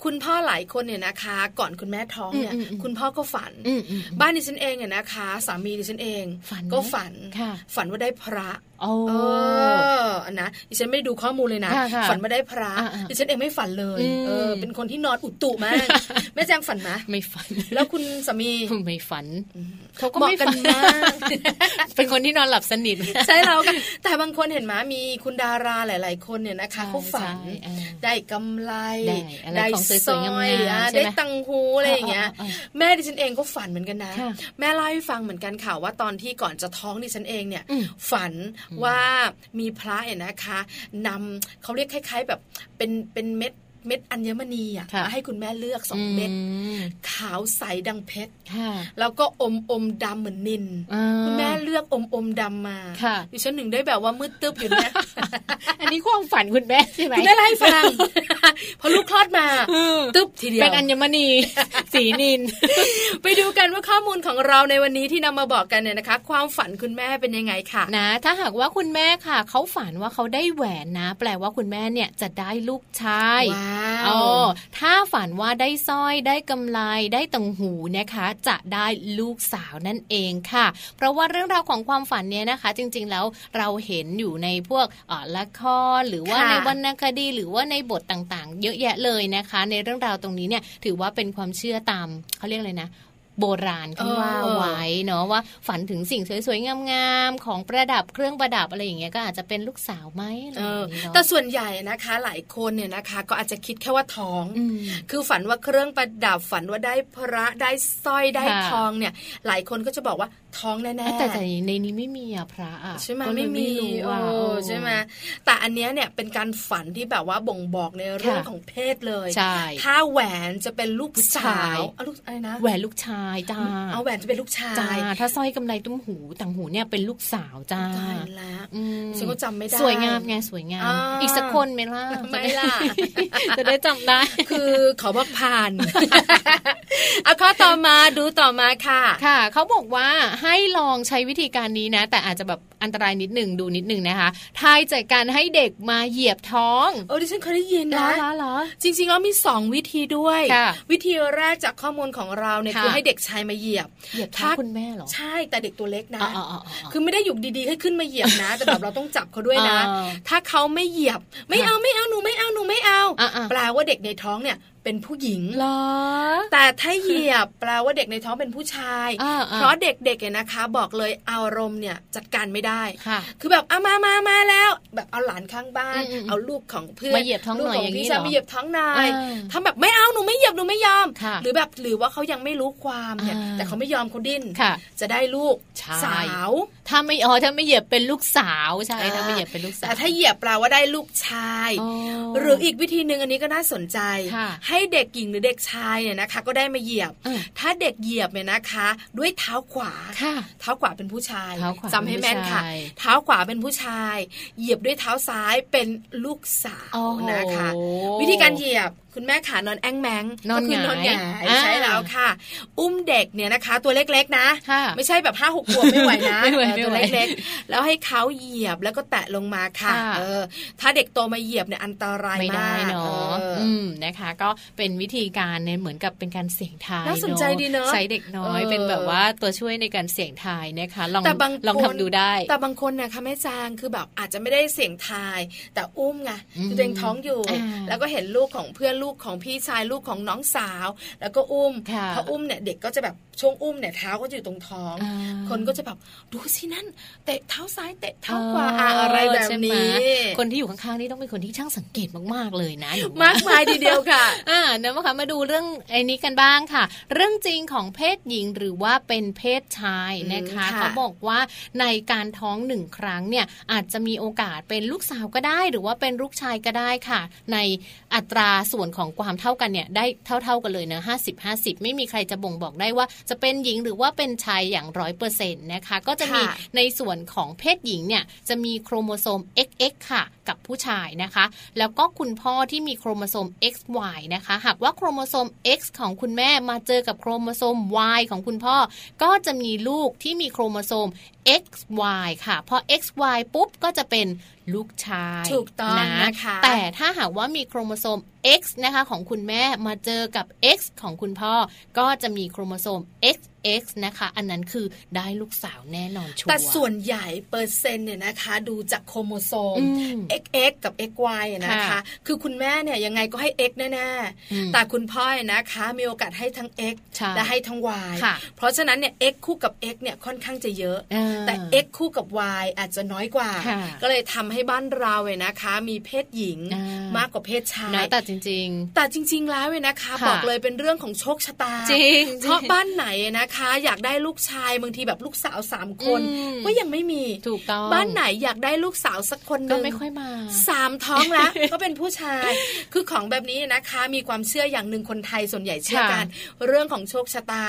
คุณพ่อหลายคนเนี่ยนะคะ ก่อนคุณแม่ท้องเนี่ย คุณพ่อก็ฝัน บ้านดิฉันเองเนี่ยนะคะ สามีดิฉันเองก็ฝันฝันว่าได้พระโอ้อันนะดิฉันไม่ดูข้อมูลเลยนะ ฝันไม่ได้พระดิฉันเองไม่ฝันเลยเออเป็นคนที่นอนอุตุมากแม่แจ้งฝันไหมไม่ฝัน แล้วคุณสามีไม่ฝันเขาก็ไม่ฝันมากเป็นคนที่นอนหลับสนิทใช่แล้วกันแต่บางคนเห็นไหมมีคุณดาราหลาย ๆ คนเนี่ยนะคะเขาฝันได้กำไรได้สร้อยได้ตังหูอะไรอย่างเงี้ยแม่ดิฉันเองก็ฝันเหมือนกันนะ แม่เล่าให้ฟังเหมือนกันค่ะว่าตอนที่ก่อนจะท้องดิฉันเองเนี่ย ฝันว่ามีพระเนี่ยนะคะนำเขาเรียกคล้าย ๆ แบบเป็นเป็นเม็ด เม็ดอัญมณีอะมาให้คุณแม่เลือกสองเม็ดขาวใสดังเพชรแล้วก็อมอมดำเหมือนนินคุณแม่เลือกอมอมดำมาดิฉันหนึ่งได้แบบว่ามืดตึ๊บอยู่เนี่ยอันนี้ความฝันคุณแม่ใช่ไหมคุณแม่ไล่ฟังพอลูกคลอดมาตึ๊บทีเดียวเป็นอัญมณีสีนิน ไปดูกันว่าข้อมูลของเราในวันนี้ที่นำมาบอกกันเนี่ยนะคะ ความฝันคุณแม่เป็นยังไงค่ะนะ ถ้าหากว่าคุณแม่ค่ะเขาฝันว่าเขาได้แหวนนะ แปลว่าคุณแม่เนี่ยจะได้ลูกชายอ๋อถ้าฝันว่าได้สร้อยได้กำไลได้ตังหูนะคะ จะได้ลูกสาวนั่นเองค่ะ เพราะว่าเรื่องราวของความฝันเนี่ยนะคะ จริงๆแล้วเราเห็นอยู่ในพวกละครหรือว่าในวรรณคดีหรือว่าในบทต่างๆ เยอะแยะเลยนะคะ ในเรื่องราวตรงนี้เนี่ยถือว่าเป็นความเชื่อตามเขาเรียกเลยนะ โบราณที่ว่าไว้เนาะว่าฝันถึงสิ่งสวยๆงามๆของประดับเครื่องประดับอะไรอย่างเงี้ยก็อาจจะเป็นลูกสาวไหมแต่ส่วนใหญ่นะคะ หลายคนเนี่ยนะคะ ก็อาจจะคิดแค่ว่าท้อง คือฝันว่าเครื่องประดับฝันว่าได้พระได้สร้อยได้ทองเนี่ย หลายคนก็จะบอกว่า ท้องแน่ๆแต่แต่ในนี้ไม่มีอะพระอะใช่ไหมไม่มีโอ้ใช่ไหมแต่อันนี้เนี่ยเป็นการฝันที่แบบว่าบ่งบอกในเรื่องของเพศเลยใช่ถ้าแหวนจะเป็นลูกสาวลูกอะไรนะแหวนลูกชายจ้าเอาแหวนจะเป็นลูกชายจ้าถ้าสร้อยกำไรตุ้มหูต่างหูเนี่ยเป็นลูกสาวจ้าตายแล้วฉันก็จำไม่ได้สวยงามไงสวยงาม อีกสักคนไหมล่ะไม่ล่ะจะได้จำได้ คือขอบอกผ่านเอาข้อต่อมาดูต่อมาค่ะค่ะ เขาบอกว่าให้ลองใช้วิธีการนี้นะ แต่อาจจะแบบอันตรายนิดหนึ่งดูนิดหนึ่งนะคะทายจากการให้เด็กมาเหยียบท้องโอ้ดิฉันเคยได้ยินนะเหรอจริงๆแล้วมี 2 วิธีด้วย วิธีแรกจากข้อมูลของเราเนี่ยคือให้เด็กชายมาเหยียบเหยียบท้องคุณแม่หรอใช่แต่เด็กตัวเล็กนะ คือไม่ได้อยู่ดีๆให้ขึ้นมาเหยียบนะ แต่แบบเราต้องจับเขาด้วยนะ ถ้าเขาไม่เหยียบ ไม่เอาไม่เอาหนูไม่เอาหนูไม่เอา แปลว่าเด็กในท้องเนี่ย เป็นผู้หญิงหรอ แต่ถ้าเหยียบแปลว่าเด็กในท้องเป็นผู้ชาย เพราะเด็กๆเนี่ยนะคะ บอกเลยอารมณ์เนี่ยจัดการไม่ได้ คือแบบเอามามามาแล้ว แบบเอาหลานข้างบ้าน เอาลูกของเพื่อนมาเหยียบท้องหน่อยอย่างนี้หรอมาเหยียบท้องนายทำแบบไม่เอาหนูไม่เหยียบหนูไม่ยอม หรือแบบหรือว่าเขายังไม่รู้ความเนี่ย แต่เขาไม่ยอมเขาดิ้นจะได้ลูกสาวถ้าไม่อ๋อถ้าไม่เหยียบเป็นลูกสาวใช่ถ้าไม่เหยียบเป็นลูกสาวแต่ถ้าเหยียบแปลว่าได้ลูกชาย หรืออีกวิธีหนึ่งอันนี้ก็น่าสนใจ ให้เด็กหญิงหรือเด็กชายเนี่ยนะคะ ก็ได้มาเหยียบ ถ้าเด็กเหยียบเนี่ยนะคะ ด้วยเท้าขวาเท้าขวาเป็นผู้ชายจำให้แม่นค่ะ เท้าขวาเป็นผู้ชาย เหยียบด้วยเท้าซ้ายเป็นลูกสาวนะคะ วิธีการเหยียบคุณแม่ขานอนแองแมงนอนนอนหงายใช่แล้วค่ะ อุ้มเด็กเนี่ยนะคะ ตัวเล็กๆนะ ไม่ใช่แบบห้าหกขวบไม่ไหวนะตัวเล็กๆ แล้วให้เขาเหยียบแล้วก็แตะลงมาค่ะเออถ้าเด็กโตมาเหยียบเนี่ยอันตรายมากเนาะอืมนะคะ ก็เป็นวิธีการเนี่ยเหมือนกับเป็นการเสี่ยงทายน่าสนใจดีเนาะใช้เด็กน้อยเป็นแบบว่าตัวช่วยในการเสี่ยงทายนะคะลองลองทำดูได้ แต่บางคนนะคะแม่จางคือแบบอาจจะไม่ได้เสี่ยงทาย แต่อุ้มไงคือตัวเองท้องอยู่ แล้วก็เห็นลูกของเพื่อนลูกของพี่ชายลูกของน้องสาว แล้วก็อุ้มพออุ้มเนี่ยเด็กก็จะแบบ ช่วงอุ้มเนี่ยเท้าก็จะอยู่ตรงท้อง คนก็จะแบบดูสินั่นเตะเท้าซ้ายเตะเท้าขวาอะไรแบบนี้ คนที่อยู่ข้างๆนี่ต้องเป็นคนที่ช่างสังเกตมากๆเลยนะมากมายทีเดียวค่ะอ่าเดี๋ยวมามาดูเรื่องไอ้นี้กันบ้างค่ะ เรื่องจริงของเพศหญิงหรือว่าเป็นเพศชายนะคะเขาบอกว่าในการท้องหนึ่งครั้งเนี่ยอาจจะมีโอกาสเป็นลูกสาวก็ได้ หรือว่าเป็นลูกชายก็ได้ค่ะ ในอัตราส่วนของความเท่ากันเนี่ยได้เท่า ๆกันเลยนะห้าสิบห้าสิบไม่มีใครจะบ่งบอกได้ว่าจะเป็นหญิงหรือว่าเป็นชายอย่างร้อยเปอร์เซ็นต์นะคะ ก็จะมีในส่วนของเพศหญิงเนี่ยจะมีโครโมโซม XX ค่ะ กับผู้ชายนะคะ แล้วก็คุณพ่อที่มีโครโมโซม XY นะคะ หากว่าโครโมโซม X ของคุณแม่มาเจอกับโครโมโซม Y ของคุณพ่อ ก็จะมีลูกที่มีโครโมโซม XY ค่ะ พอ XY ปุ๊บก็จะเป็น ลูกชายถูกต้องนะคะ แต่ถ้าหากว่ามีโครโมโซม X นะคะของคุณแม่มาเจอกับ X ของคุณพ่อ ก็จะมีโครโมโซม XX นะคะ อันนั้นคือได้ลูกสาวแน่นอนชัวร์แต่ส่วนใหญ่เปอร์เซ็นต์เนี่ยนะคะ ดูจากโครโมโซม XX กับ XY นะคะ คือคุณแม่เนี่ยยังไงก็ให้ X แน่ๆ แต่คุณพ่อนะคะ มีโอกาสให้ทั้ง X และให้ทั้ง Y เพราะฉะนั้นเนี่ย X คู่กับ X เนี่ยค่อนข้างจะเยอะ แต่ X คู่กับ Y อาจจะน้อยกว่า ก็เลยทำให้บ้านเราเนี่ยนะคะ มีเพศหญิงมากกว่าเพศชายแต่จริง ๆ แต่จริง ๆ แล้วเว้ยนะคะ บอกเลยเป็นเรื่องของโชคชะตาจริงเพราะบ้านไหนนะนะคะ อยากได้ลูกชายบางทีแบบลูกสาวสามคนก็ยังไม่มีถูกต้องบ้านไหนอยากได้ลูกสาวสักคนนึงก็ไม่ค่อยมาสามท้องแล้วก็เป็นผู้ชาย คือของแบบนี้นะคะ มีความเชื่ออย่างหนึ่งคนไทยส่วนใหญ่เชื่อกัน เรื่องของโชคชะตา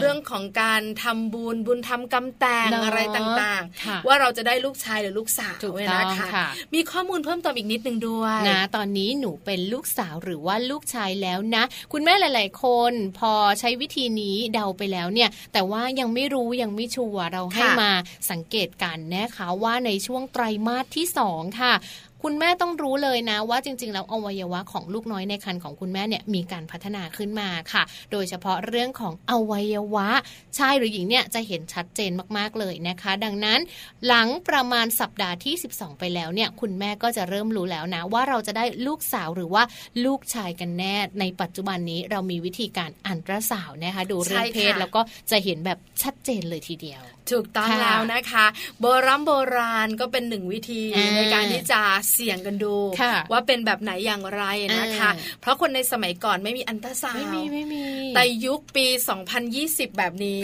เรื่องของการทำบุญบุญทำกำแต่งอะไรต่างๆ ว่าเราจะได้ลูกชายหรือลูกสาวนะคะมีข้อมูลเพิ่มเติมอีกนิดนึงด้วยนะตอนนี้หนูเป็นลูกสาวหรือว่าลูกชายแล้วนะ คุณแม่หลาย ๆ คนพอใช้วิธีนี้เดาไปแล้วเนี่ย แต่ว่ายังไม่รู้ยังไม่ชัวร์เราให้มาสังเกตกันนะคะว่าในช่วงไตรมาสที่สองค่ะ คุณแม่ต้องรู้เลยนะว่าจริง ๆ แล้วอวัยวะของลูกน้อยในครรภ์ของคุณแม่เนี่ยมีการพัฒนาขึ้นมาค่ะ โดยเฉพาะเรื่องของอวัยวะชายหรือหญิงเนี่ยจะเห็นชัดเจนมากๆเลยนะคะ ดังนั้นหลังประมาณสัปดาห์ที่ 12 ไปแล้วเนี่ยคุณแม่ก็จะเริ่มรู้แล้วนะว่าเราจะได้ลูกสาวหรือว่าลูกชายกันแน่ ในปัจจุบันนี้เรามีวิธีการอันตราสาวนะคะดูเรื่องเพศแล้วก็จะเห็นแบบชัดเจนเลยทีเดียวถูกต้องแล้วนะคะ โบราณโบราณก็เป็นหนึ่งวิธีในการที่จะเสี่ยงกันดู ว่าเป็นแบบไหนอย่างไรนะคะ เพราะคนในสมัยก่อนไม่มีอันตราซาวไม่มีไม่มีแต่ยุคปี 2020 แบบนี้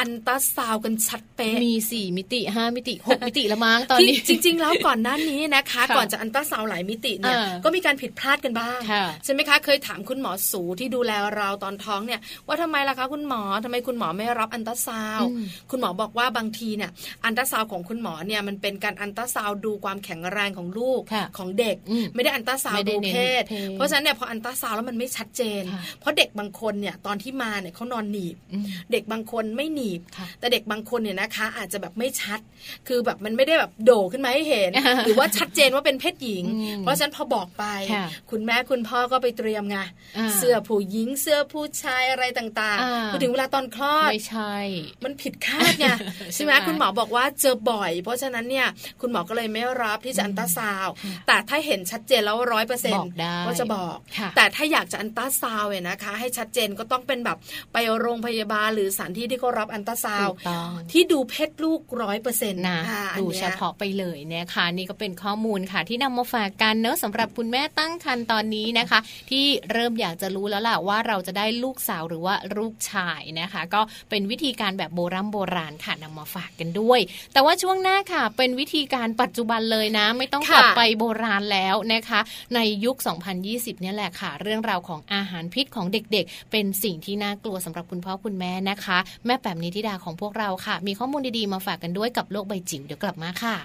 อันตราซาวกันชัดเป๊ะมี4มิติ5มิติ6มิติละมั้งตอนนี้ จริง ๆ แล้วก่อนหน้านี้นะคะ ก่อนจะอันตราซาวหลายมิติเนี่ยก็มีการผิดพลาดกันบ้างใช่ไหมคะเคยถามคุณหมอสูที่ดูแลเราตอนท้องเนี่ยว่าทำไมล่ะคะคุณหมอทำไมคุณหมอไม่รับอันตราซาวคุณหมอบอกว่าบางทีเนี่ยอันตราซาวของคุณหมอเนี่ยมันเป็นการอันตราซาวดูความแข็งแรงของลูกของเด็ก ไม่ได้อันตราซาวดูเพศ เพราะฉะนั้นเนี่ยพออันตราซาวแล้วมันไม่ชัดเจน เพราะเด็กบางคนเนี่ยตอนที่มาเนี่ยเขานอนหนีบ เด็กบางคนไม่หนีบ แต่เด็กบางคนเนี่ยนะคะ อาจจะแบบไม่ชัด คือแบบมันไม่ได้แบบโดขึ้นมาให้เห็น หรือว่าชัดเจนว่าเป็นเพศหญิง เพราะฉะนั้นพอบอกไป คุณแม่คุณพ่อก็ไปเตรียมไงเสื้อผู้หญิงเสื้อผู้ชายอะไรต่างๆพอถึงเวลาตอนคลอดไม่ใช่ มันผิดคาดไงใช่ไหมคุณหมอบอกว่าเจอบ่อย เพราะฉะนั้นเนี่ยคุณหมอก็เลยไม่รับที่จะอันตราซาวแต่ถ้าเห็นชัดเจนแล้วร้อยเปอร์เซ็นต์ก็จะบอก แต่ถ้าอยากจะอันตราซาวเนี่ยนะคะ ให้ชัดเจนก็ต้องเป็นแบบไปโรงพยาบาลหรือสถานที่ที่เขารับอันตราซาวที่ดูเพศลูกร้อยเปอร์เซ็นต์นะดูเฉพาะไปเลยนะคะนี่ก็เป็นข้อมูลค่ะ ที่นำมาฝากกันเนอะสำหรับคุณแม่ตั้งครรภ์ตอนนี้นะคะ ที่เริ่มอยากจะรู้แล้วล่ะว่าเราจะได้ลูกสาวหรือว่าลูกชายนะคะ ก็เป็นวิธีการแบบโบราณโบราณค่ะนำมาฝากกันด้วย แต่ว่าช่วงหน้าค่ะ เป็นวิธีการปัจจุบันเลยนะ ไม่ต้องกลับไปโบราณแล้วนะคะ ในยุค 2020 เนี่ยแหละค่ะ เรื่องราวของอาหารพิษของเด็กๆ เป็นสิ่งที่น่ากลัวสำหรับคุณพ่อคุณแม่นะคะ แม่แปมนิธิดาของพวกเราค่ะ มีข้อมูลดีๆมาฝากกันด้วยกับโลกใบจิ๋วเดี๋ยวกลับมาค่ะ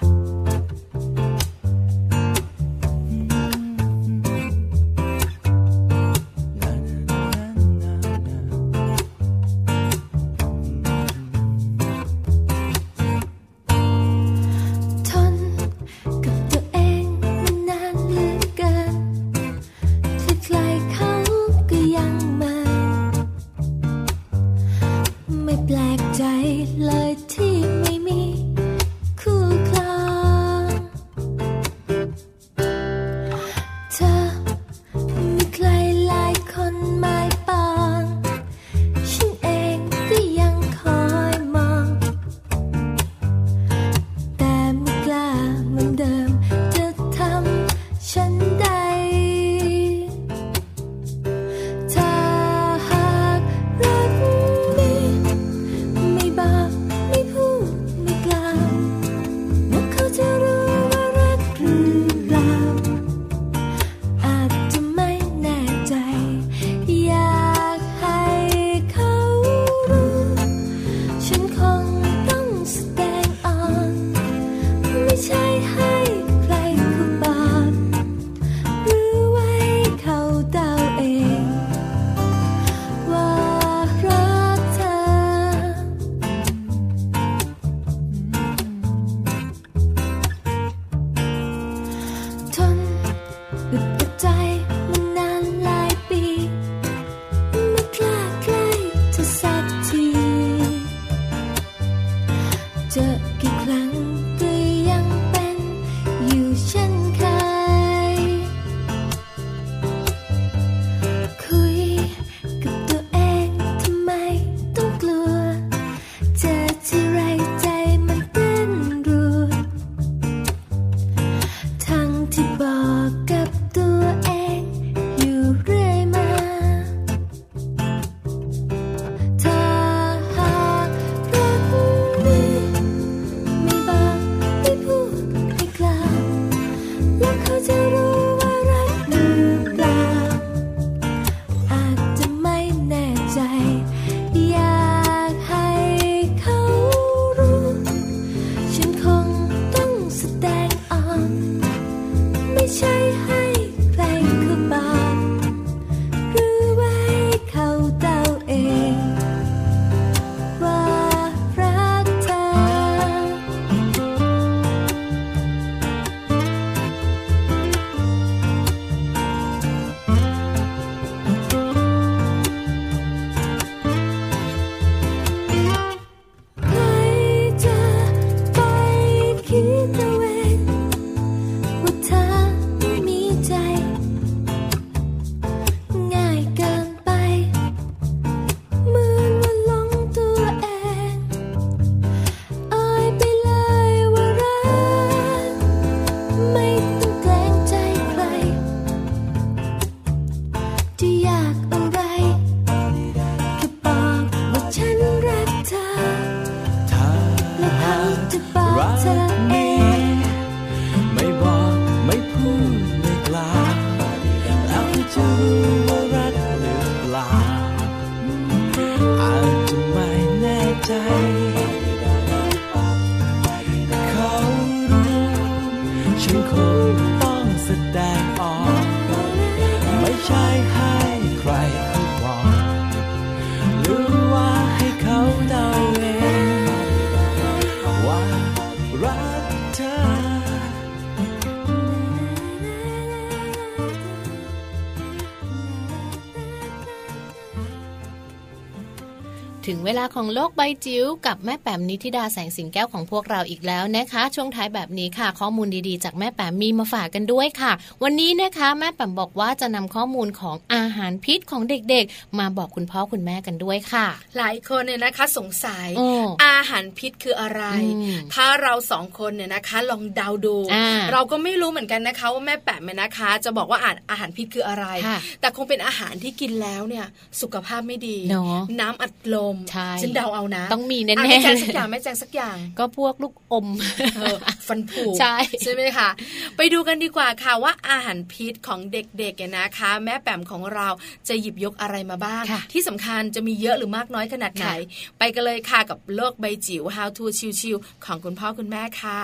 ลาของโลกใบจิ๋วกับแม่แปมนิธิดาแสงสิงแก้วของพวกเราอีกแล้วนะคะ ช่วงท้ายแบบนี้ค่ะ ข้อมูลดีๆ จากแม่แปมมีมาฝากกันด้วยค่ะ วันนี้นะคะแม่แปมบอกว่าจะนำข้อมูลของอาหารพิษของเด็กๆ มาบอกคุณพ่อคุณแม่กันด้วยค่ะ หลายคนเนี่ยนะคะสงสัยโอ้อาหารพิษคืออะไรอืมถ้าเราสองคนเนี่ยนะคะ ลองเดาดูอ่าเราก็ไม่รู้เหมือนกันนะคะว่าแม่แปะเนี่ยนะคะ จะบอกว่าอาหารอาหารพิษคืออะไรค่ะแต่คงเป็นอาหารที่กินแล้วเนี่ยสุขภาพไม่ดีเนอะน้ำอัดลมใช่ฉันเดาเอานะ ต้องมีแน่อะๆแม่แจงสักอย่างแม่แจงสักอย่าง ก็พวกลูกอมเออฟันผุใช่ใช่ไหมคะไปดูกันดีกว่าค่ะว่าอาหารพิษของเด็กๆเนี่ยนะคะ แม่แปมของเราจะหยิบยกอะไรมาบ้างค่ะที่สำคัญจะมีเยอะหรือมากน้อยขนาดไหนค่ะไปกันเลยค่ะกับโลกใบจิ๋ว How to ชิวๆของคุณพ่อคุณแม่ค่ะ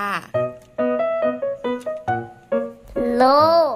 โลก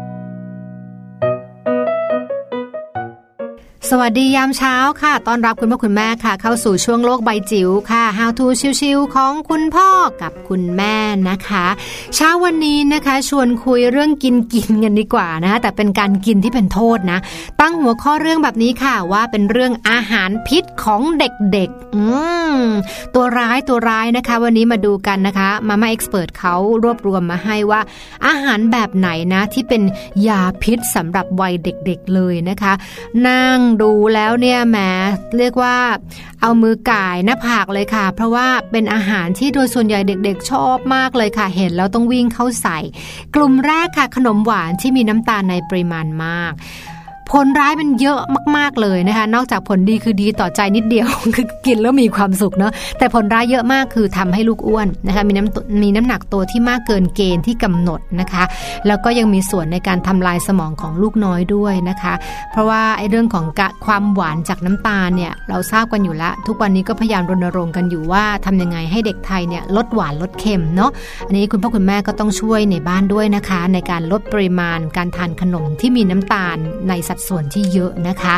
สวัสดียามเช้าค่ะ ต้อนรับคุณพ่อคุณแม่ค่ะ เข้าสู่ช่วงโลกใบจิ๋วค่ะ How to ชิวๆของคุณพ่อกับคุณแม่นะคะ เช้าวันนี้นะคะ ชวนคุยเรื่องกินกินกันดีกว่านะคะแต่เป็นการกินที่เป็นโทษนะ ตั้งหัวข้อเรื่องแบบนี้ค่ะว่าเป็นเรื่องอาหารพิษของเด็กๆอืมตัวร้ายตัวร้ายนะคะ วันนี้มาดูกันนะคะมาม่าเอ็กซ์เพรสเขารวบรวมมาให้ว่า อาหารแบบไหนนะที่เป็นยาพิษสำหรับวัยเด็ก ๆเลยนะคะ นั่งดูแล้วเนี่ยแหมเรียกว่าเอามือก่ายหน้าผากเลยค่ะ เพราะว่าเป็นอาหารที่โดยส่วนใหญ่เด็กๆ ชอบมากเลยค่ะ เห็นแล้วต้องวิ่งเข้าใส่ กลุ่มแรกค่ะขนมหวานที่มีน้ำตาลในปริมาณมาก ผลร้ายมันเยอะมาก ๆเลยนะคะ นอกจากผลดีคือดีต่อใจนิดเดียวคือกินแล้วมีความสุขเนาะแต่ผลร้ายเยอะมากคือทำให้ลูกอ้วนนะคะมีน้ำมีน้ำหนักตัวที่มากเกินเกณฑ์ที่กำหนดนะคะ แล้วก็ยังมีส่วนในการทำลายสมองของลูกน้อยด้วยนะคะ เพราะว่าไอ้เรื่องของกะความหวานจากน้ำตาลเนี่ยเราทราบกันอยู่แล้วทุกวันนี้ก็พยายามรณรงค์กันอยู่ว่าทำยังไงให้เด็กไทยเนี่ยลดหวานลดเค็มเนาะอันนี้คุณพ่อคุณแม่ก็ต้องช่วยในบ้านด้วยนะคะ ในการลดปริมาณการทานขนมที่มีน้ำตาลในสัดส่วนที่เยอะนะคะ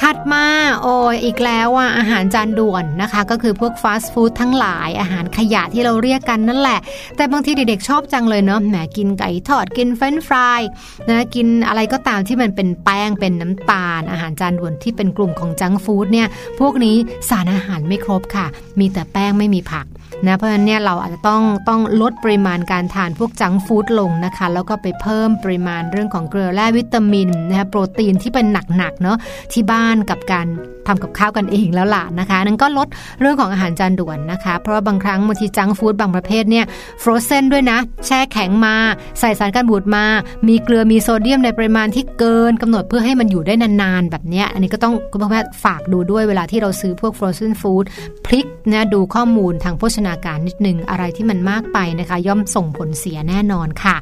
ถัดมาโอ้ยอีกแล้วอะอาหารจานด่วนนะคะ ก็คือพวกฟาสต์ฟู้ดทั้งหลายอาหารขยะที่เราเรียกกันนั่นแหละ แต่บางทีเด็กๆชอบจังเลยเนาะแหมกินไก่ทอดกินเฟรนช์ฟรายนะกินอะไรก็ตามที่มันเป็นแป้งเป็นน้ำตาล อาหารจานด่วนที่เป็นกลุ่มของจังฟู้ดเนี่ยพวกนี้สารอาหารไม่ครบค่ะ มีแต่แป้งไม่มีผัก นะเพราะฉะนั้นเนี่ยเราอาจจะต้องต้องลดปริมาณการทานพวกจังฟู้ดลงนะคะ แล้วก็ไปเพิ่มปริมาณเรื่องของเกลือแร่วิตามินนะคะโปรตีนที่เป็นหนักๆเนาะที่บ้านกับการทำกับข้าวกันเองแล้วล่ะนะคะ นั่นก็ลดเรื่องของอาหารจานด่วนนะคะ เพราะว่าบางครั้งบางทีจังฟู้ดบางประเภทเนี่ยฟรอเซนด้วยนะ แช่แข็งมาใส่สารกันบูดมา มีเกลือมีโซเดียมในปริมาณที่เกินกำหนดเพื่อให้มันอยู่ได้นานๆ แบบเนี้ยอันนี้ก็ต้องคุณพ่อแม่ฝากดูด้วยเวลาที่เราซื้อพวก frozen food พลิกนะดูข้อมูลทางโภชนาการนิดนึงอะไรที่มันมากไปนะคะ ย่อมส่งผลเสียแน่นอนค่ะ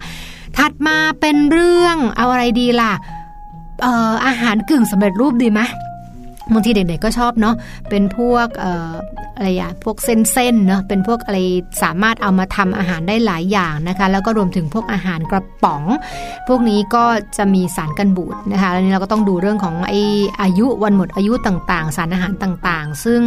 ถัดมาเป็นเรื่องเอาอะไรดีล่ะอออาหารกึ่งสำเร็จรูปดีไหม บางทีเด็กๆก็ชอบเนาะเป็นพวกอออะไรอะพวกเส้นๆเนาะเป็นพวกอะไรสามารถเอามาทำอาหารได้หลายอย่างนะคะ แล้วก็รวมถึงพวกอาหารกระป๋อง พวกนี้ก็จะมีสารกันบูดนะคะแล้วนี้เราก็ต้องดูเรื่องของไออายุวันหมดอายุต่างๆ สารอาหารต่างๆ ซึ่ง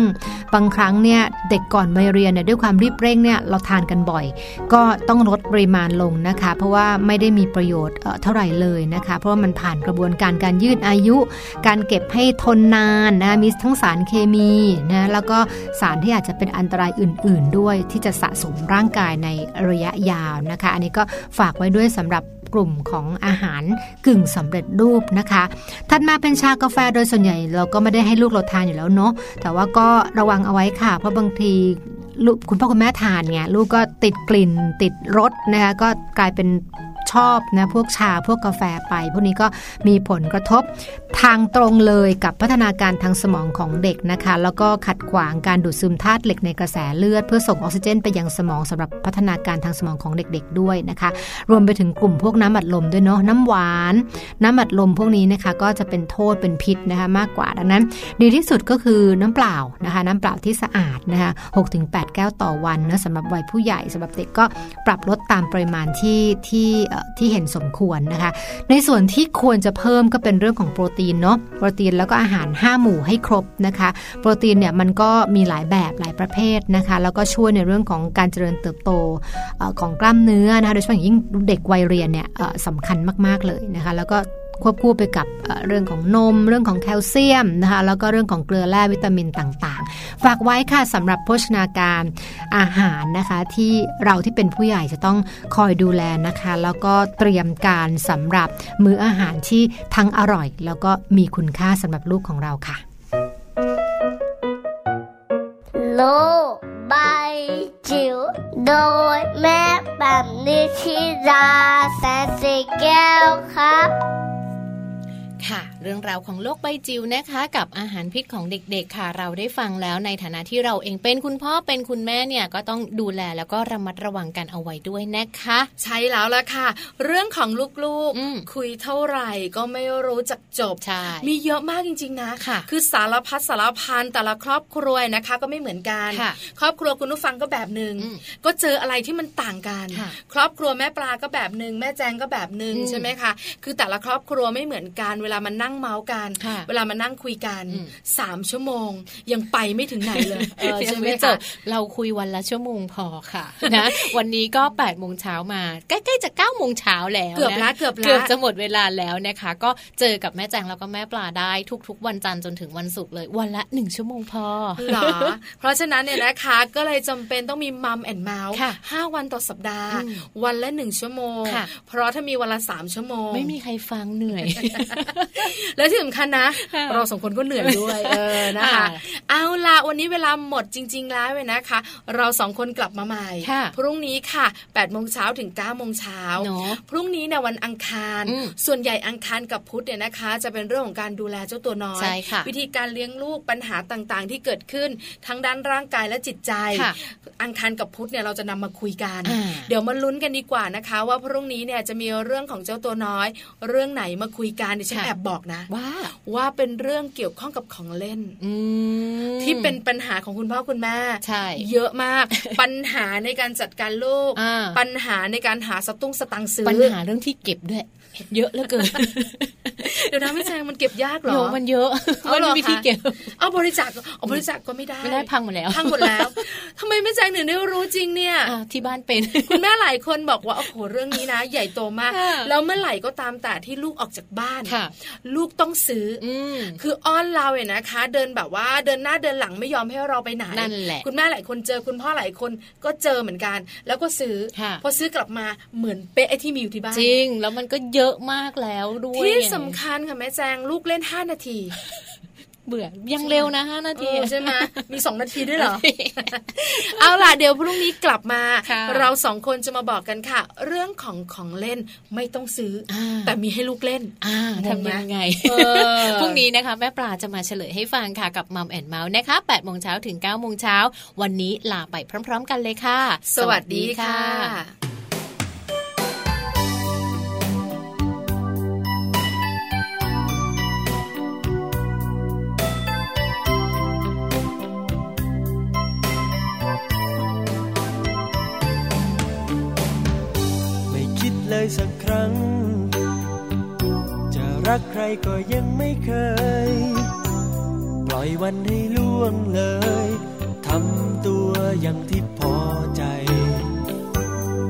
บางครั้งเนี่ยเด็กก่อนวัยเรียนเนี่ยด้วยความรีบเร่งเนี่ยเราทานกันบ่อย ก็ต้องลดปริมาณลงนะคะ เพราะว่าไม่ได้มีประโยชน์เท่าไหร่เลยนะคะ เพราะว่ามันผ่านกระบวนการการยืดอายุ การเก็บให้ทนนานนะมีทั้งสารเคมีนะแล้วก็สารที่อาจจะเป็นอันตรายอื่น ๆ ด้วยที่จะสะสมร่างกายในระยะยาวนะคะ อันนี้ก็ฝากไว้ด้วยสำหรับกลุ่มของอาหารกึ่งสำเร็จรูปนะคะ ถัดมาเป็นชากาแฟโดยส่วนใหญ่เราก็ไม่ได้ให้ลูกเราทานอยู่แล้วเนาะ แต่ว่าก็ระวังเอาไว้ค่ะ เพราะบางทีลูกคุณพ่อคุณแม่ทานไงลูกก็ติดกลิ่นติดรสนะคะก็กลายเป็นชอบนะพวกชาพวกกาแฟไป พวกนี้ก็มีผลกระทบ ทางตรงเลยกับพัฒนาการทางสมองของเด็กนะคะ แล้วก็ขัดขวางการดูดซึมธาตุเหล็กในกระแสเลือด เพื่อส่งออกซิเจน ไปยังสมองสำหรับพัฒนาการทางสมองของเด็กๆด้วยนะคะ รวมไปถึงกลุ่มพวกน้ำอัดลมด้วยเนาะน้ำหวาน น้ำอัดลมพวกนี้นะคะก็จะเป็นโทษเป็นพิษนะคะมากกว่าดังนั้น ดีที่สุดก็คือน้ำเปล่านะคะน้ำเปล่าที่สะอาดนะคะ6-8แแก้วต่อวันนะสำหรับวัยผู้ใหญ่สำหรับเด็กก็ปรับลดตามปริมาณที่ที่ที่เห็นสมควรนะคะ ในส่วนที่ควรจะเพิ่มก็เป็นเรื่องของโปรตีีนเนาะโปรตีนแล้วก็อาหาร 5 หมู่ให้ครบนะคะ โปรตีนเนี่ยมันก็มีหลายแบบหลายประเภทนะคะ แล้วก็ช่วยในเรื่องของการเจริญเติบโตของกล้ามเนื้อนะคะโดยเฉพาะอย่างยิ่งเด็กวัยเรียนเนี่ยสำคัญมากๆเลยนะคะ แล้วก็ ควบคู่ไปกับเรื่องของนม เรื่องของแคลเซียมนะคะแล้วก็เรื่องของเกลือแร่วิตามินต่างๆ ฝากไว้ค่ะสำหรับโภชนาการอาหารนะคะที่เราที่เป็นผู้ใหญ่จะต้องคอยดูแลนะคะ แล้วก็เตรียมการสำหรับมื้ออาหารที่ทั้งอร่อย แล้วก็มีคุณค่าสำหรับลูกของเราค่ะ โลบายจิ๋วโดยแม่แบบนิชิราแสนสีแก้วครับ ค่ะเรื่องราวของโลกใบจิ๋วนะคะ กับอาหารพิษของเด็กๆค่ะ เราได้ฟังแล้วในฐานะที่เราเองเป็นคุณพ่อเป็นคุณแม่เนี่ยก็ต้องดูแลแล้วก็ระมัดระวังกันเอาไว้ด้วยนะคะ ใช่แล้วล่ะค่ะ เรื่องของลูกๆคุยเท่าไหร่ก็ไม่รู้จักจบใช่มีเยอะมากจริง ๆนะค่ะ คือสารพัดสารพันแต่ละครอบครัวนะคะ ก็ไม่เหมือนกัน ครอบครัวคุณผู้ฟังก็แบบหนึ่งก็เจออะไรที่มันต่างกัน ครอบครัวแม่ปลาก็แบบหนึ่งแม่แจงก็แบบหนึ่งใช่ไหมคะคือแต่ละครอบครัวไม่เหมือนกันเวลามันนั่งเมาส์กัน เวลามานั่งคุยกันสามชั่วโมง ยังไปไม่ถึงไหนเลยใช่ไหมคะเราคุยวันละชั่วโมงพอค่ะนะวันนี้ก็8ปดโมงเช้ามา ใกล้ๆจะ9ก้าโมงเช้าแล้วเกือบละเกือบละเกือบจะหมดเวลาแล้วนะคะ ก็เจอกับแม่แจงแล้วก็แม่ปลาได้ทุก ๆ วันจันทร์จนถึงวันศุกร์เลยวันละหนึ่งชั่วโมงพอหรอเพราะฉะนั้นเนี่ยนะคะก็เลยจำเป็นต้องมีมัมแอนเมาส์ห้าวันต่อสัปดาห์ วันละหนึ่งชั่วโมง เพราะถ้ามีวันละสามชั่วโมง ไม่มีใครฟังเหนื่อยแล้วที่สำคัญนะ เราสองคนก็เหนื่อยด้วยเออนะคะเอาละวันนี้เวลาหมดจริง ๆ แล้วเลยนะคะ เราสองคนกลับมาใหม่ พรุ่งนี้ค่ะ8ปดโมงเช้าถึง9ก้าโมงเช้าพรุ่งนี้เนี่ยวันอังคาร ส่วนใหญ่อังคารกับพุธเนี่ยนะคะ จะเป็นเรื่องของการดูแลเจ้าตัวน้อยวิธีการเลี้ยงลูกปัญหาต่างๆ ที่เกิดขึ้นทั้งด้านร่างกายและจิตใจ อังคารกับพุธเนี่ยเราจะนำมาคุยกัน เดี๋ยวมาลุ้นกันดีกว่านะคะ ว่าพรุ่งนี้เนี่ยจะมีเรื่องของเจ้าตัวน้อย เรื่องไหนมาคุยกันดิฉันแอบบอกนะว่าว่าเป็นเรื่องเกี่ยวข้องกับของเล่นที่เป็นปัญหาของคุณพ่อคุณแม่ใช่เยอะมากปัญหาในการจัดการลูกปัญหาในการหาสตุ้งสตังซื้อปัญหาเรื่องที่เก็บด้วย เยอะเหลือเกินเดี๋ยวนะไม่ใช่มันเก็บยากหรอมันเยอะมันมีที่เก็บเอาบริจาคเอาบริจาคก็ไม่ได้ไม่ได้พังหมดแล้วพังหมดแล้วทำไมไม่แจ้งหนึ่งได้รู้จริงเนี่ยที่บ้านเป็นคุณแม่หลายคนบอกว่าโอ้โหเรื่องนี้นะ ใหญ่โตมากแล้วเมื่อไหร่ก็ตามแต่ที่ลูกออกจากบ้านลูกต้องซื้อคืออ้อนเราเนี่ยนะคะ เดินแบบว่าเดินหน้าเดินหลังไม่ยอมให้เราไปไหนนั่นแหละคุณแม่หลายคนเจอคุณพ่อหลายคนก็เจอเหมือนกัน แล้วก็ซื้อพอซื้อกลับมาเหมือนเป๊ะไอ้ที่มีอยู่ที่บ้านจริง แล้วมันก็เยอะมากแล้วด้วยที่สำคัญค่ะแม่แจงลูกเล่นห้านาทีเบื่อยังเร็วนะห้านาทีใช่ไหมมีสองนาทีด้วยเหรอ เอาล่ะเดี๋ยวพรุ่งนี้กลับมา เราสองคนจะมาบอกกันค่ะ เรื่องของของเล่นไม่ต้องซื้ออแต่มีให้ลูกเล่นทำยังไงพรุ่งนี้นะคะ แม่ปลาจะมาเฉลยให้ฟังค่ะกับมัมแอนเมาส์นะคะ8ปดโมงเช้าถึง9ก้าโมงเช้าวันนี้ลาไปพร้อม ๆ กันเลยค่ะ สวัสดีค่ะ ยสักครั้ง จะรักใครก็ยังไม่เคย ปล่อยวันให้ล่วงเลย ทำตัวอย่างที่พอใจ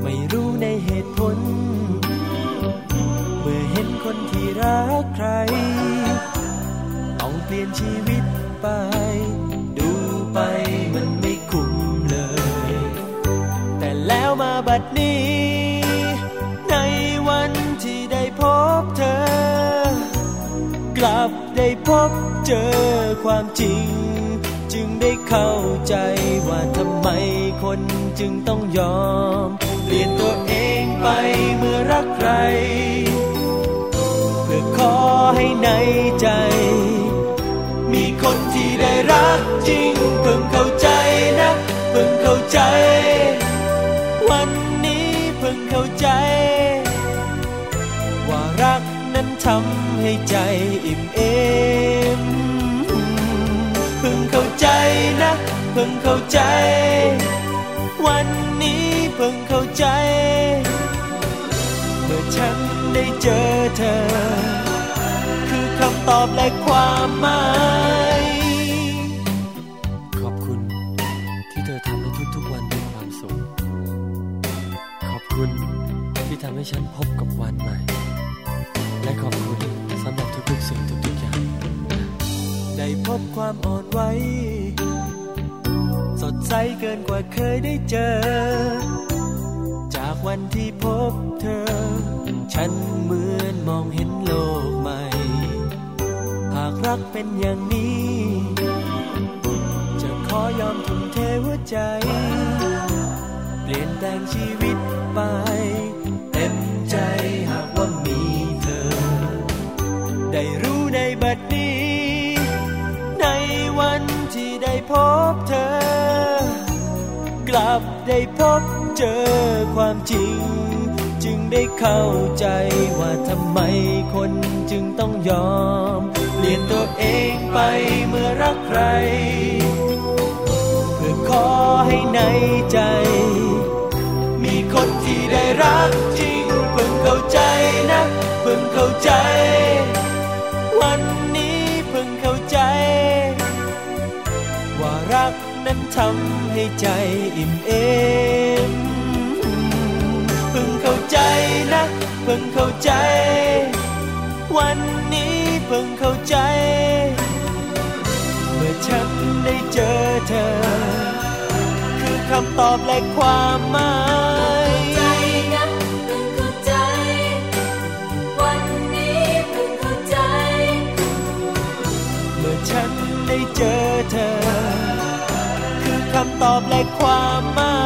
ไม่รู้ในเหตุผล เมื่อเห็นคนที่รักใคร ต้องเปลี่ยนชีวิตไป ดูไปมันไม่คุ้มเลย แต่แล้วมาบัดนี้ ได้พบเจอความจริง จึงได้เข้าใจว่าทำไมคนจึงต้องยอม เปลี่ยนตัวเองไปเมื่อรักใคร เพื่อขอให้ในใจ มีคนที่ได้รักจริง เพิ่งเข้าใจนะ เพิ่งเข้าใจ วัน ให้ใจอิ่มเอมเพิ่งเข้าใจนะ เพิ่งเข้าใจ วันนี้เพิ่งเข้าใจ เมื่อฉันได้เจอเธอ คือคำตอบและความหมายขอบคุณที่เธอทำให้ทุกๆวันมีความสุข ขอบคุณที่ทำให้ฉันพบกับวันใหม่ สิ่งทุกๆอย่าง ได้พบความอ่อนไหวสดใสเกินกว่าเคยได้เจอ จากวันที่พบเธอ ฉันเหมือนมองเห็นโลกใหม่ หากรักเป็นอย่างนี้ จะขอยอมทุ่มเทหัวใจ เปลี่ยนแปลงชีวิตไป เต็มใจหากว่ามี ได้รู้ในบัดนี้ ในวันที่ได้พบเธอ กลับได้พบเจอความจริง จึงได้เข้าใจว่าทำไมคนจึงต้องยอมเปลี่ยนตัวเองไปเมื่อรักใคร เพื่อขอให้ในใจ มีคนที่ได้รักจริงเพิ่งเข้าใจนะ เพิ่งเข้าใจ ทำให้ใจอิ่มเอมเพิ่งเข้าใจนะ เพิ่งเข้าใจ วันนี้เพิ่งเข้าใจ เมื่อฉันได้เจอเธอ คือคำตอบและความหมายใจนะเพิ่งเข้าใจวันนี้เพิ่งเข้าใจเมื่อฉันได้เจอเธอคือคำตอบและความหมา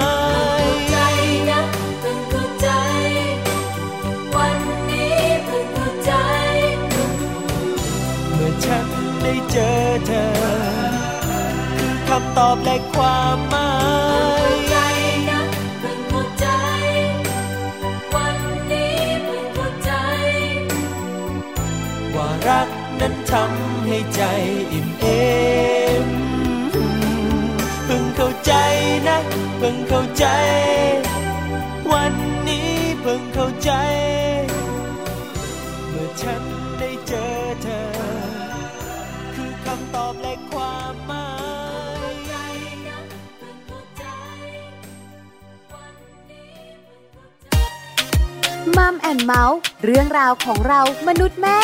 ยใจนะเพิ่งเข้าใจ วันนี้เพิ่งเข้าใจ เมื่อฉันได้เจอเธอคือคำตอบและความหมายใจนะเพิ่งเข้าใจ วันนี้เพิ่งเข้าใจ ว่ารักนั้นทำให้ใจอิ่มเอมเพิ่ง ใจนะเพิ่งเข้าใจ วันนี้เพิ่งเข้าใจ เมื่อฉันได้เจอเธอ คือคำตอบและความหมายมัมแอนเมาส์เรื่องราวของเรามนุษย์แม่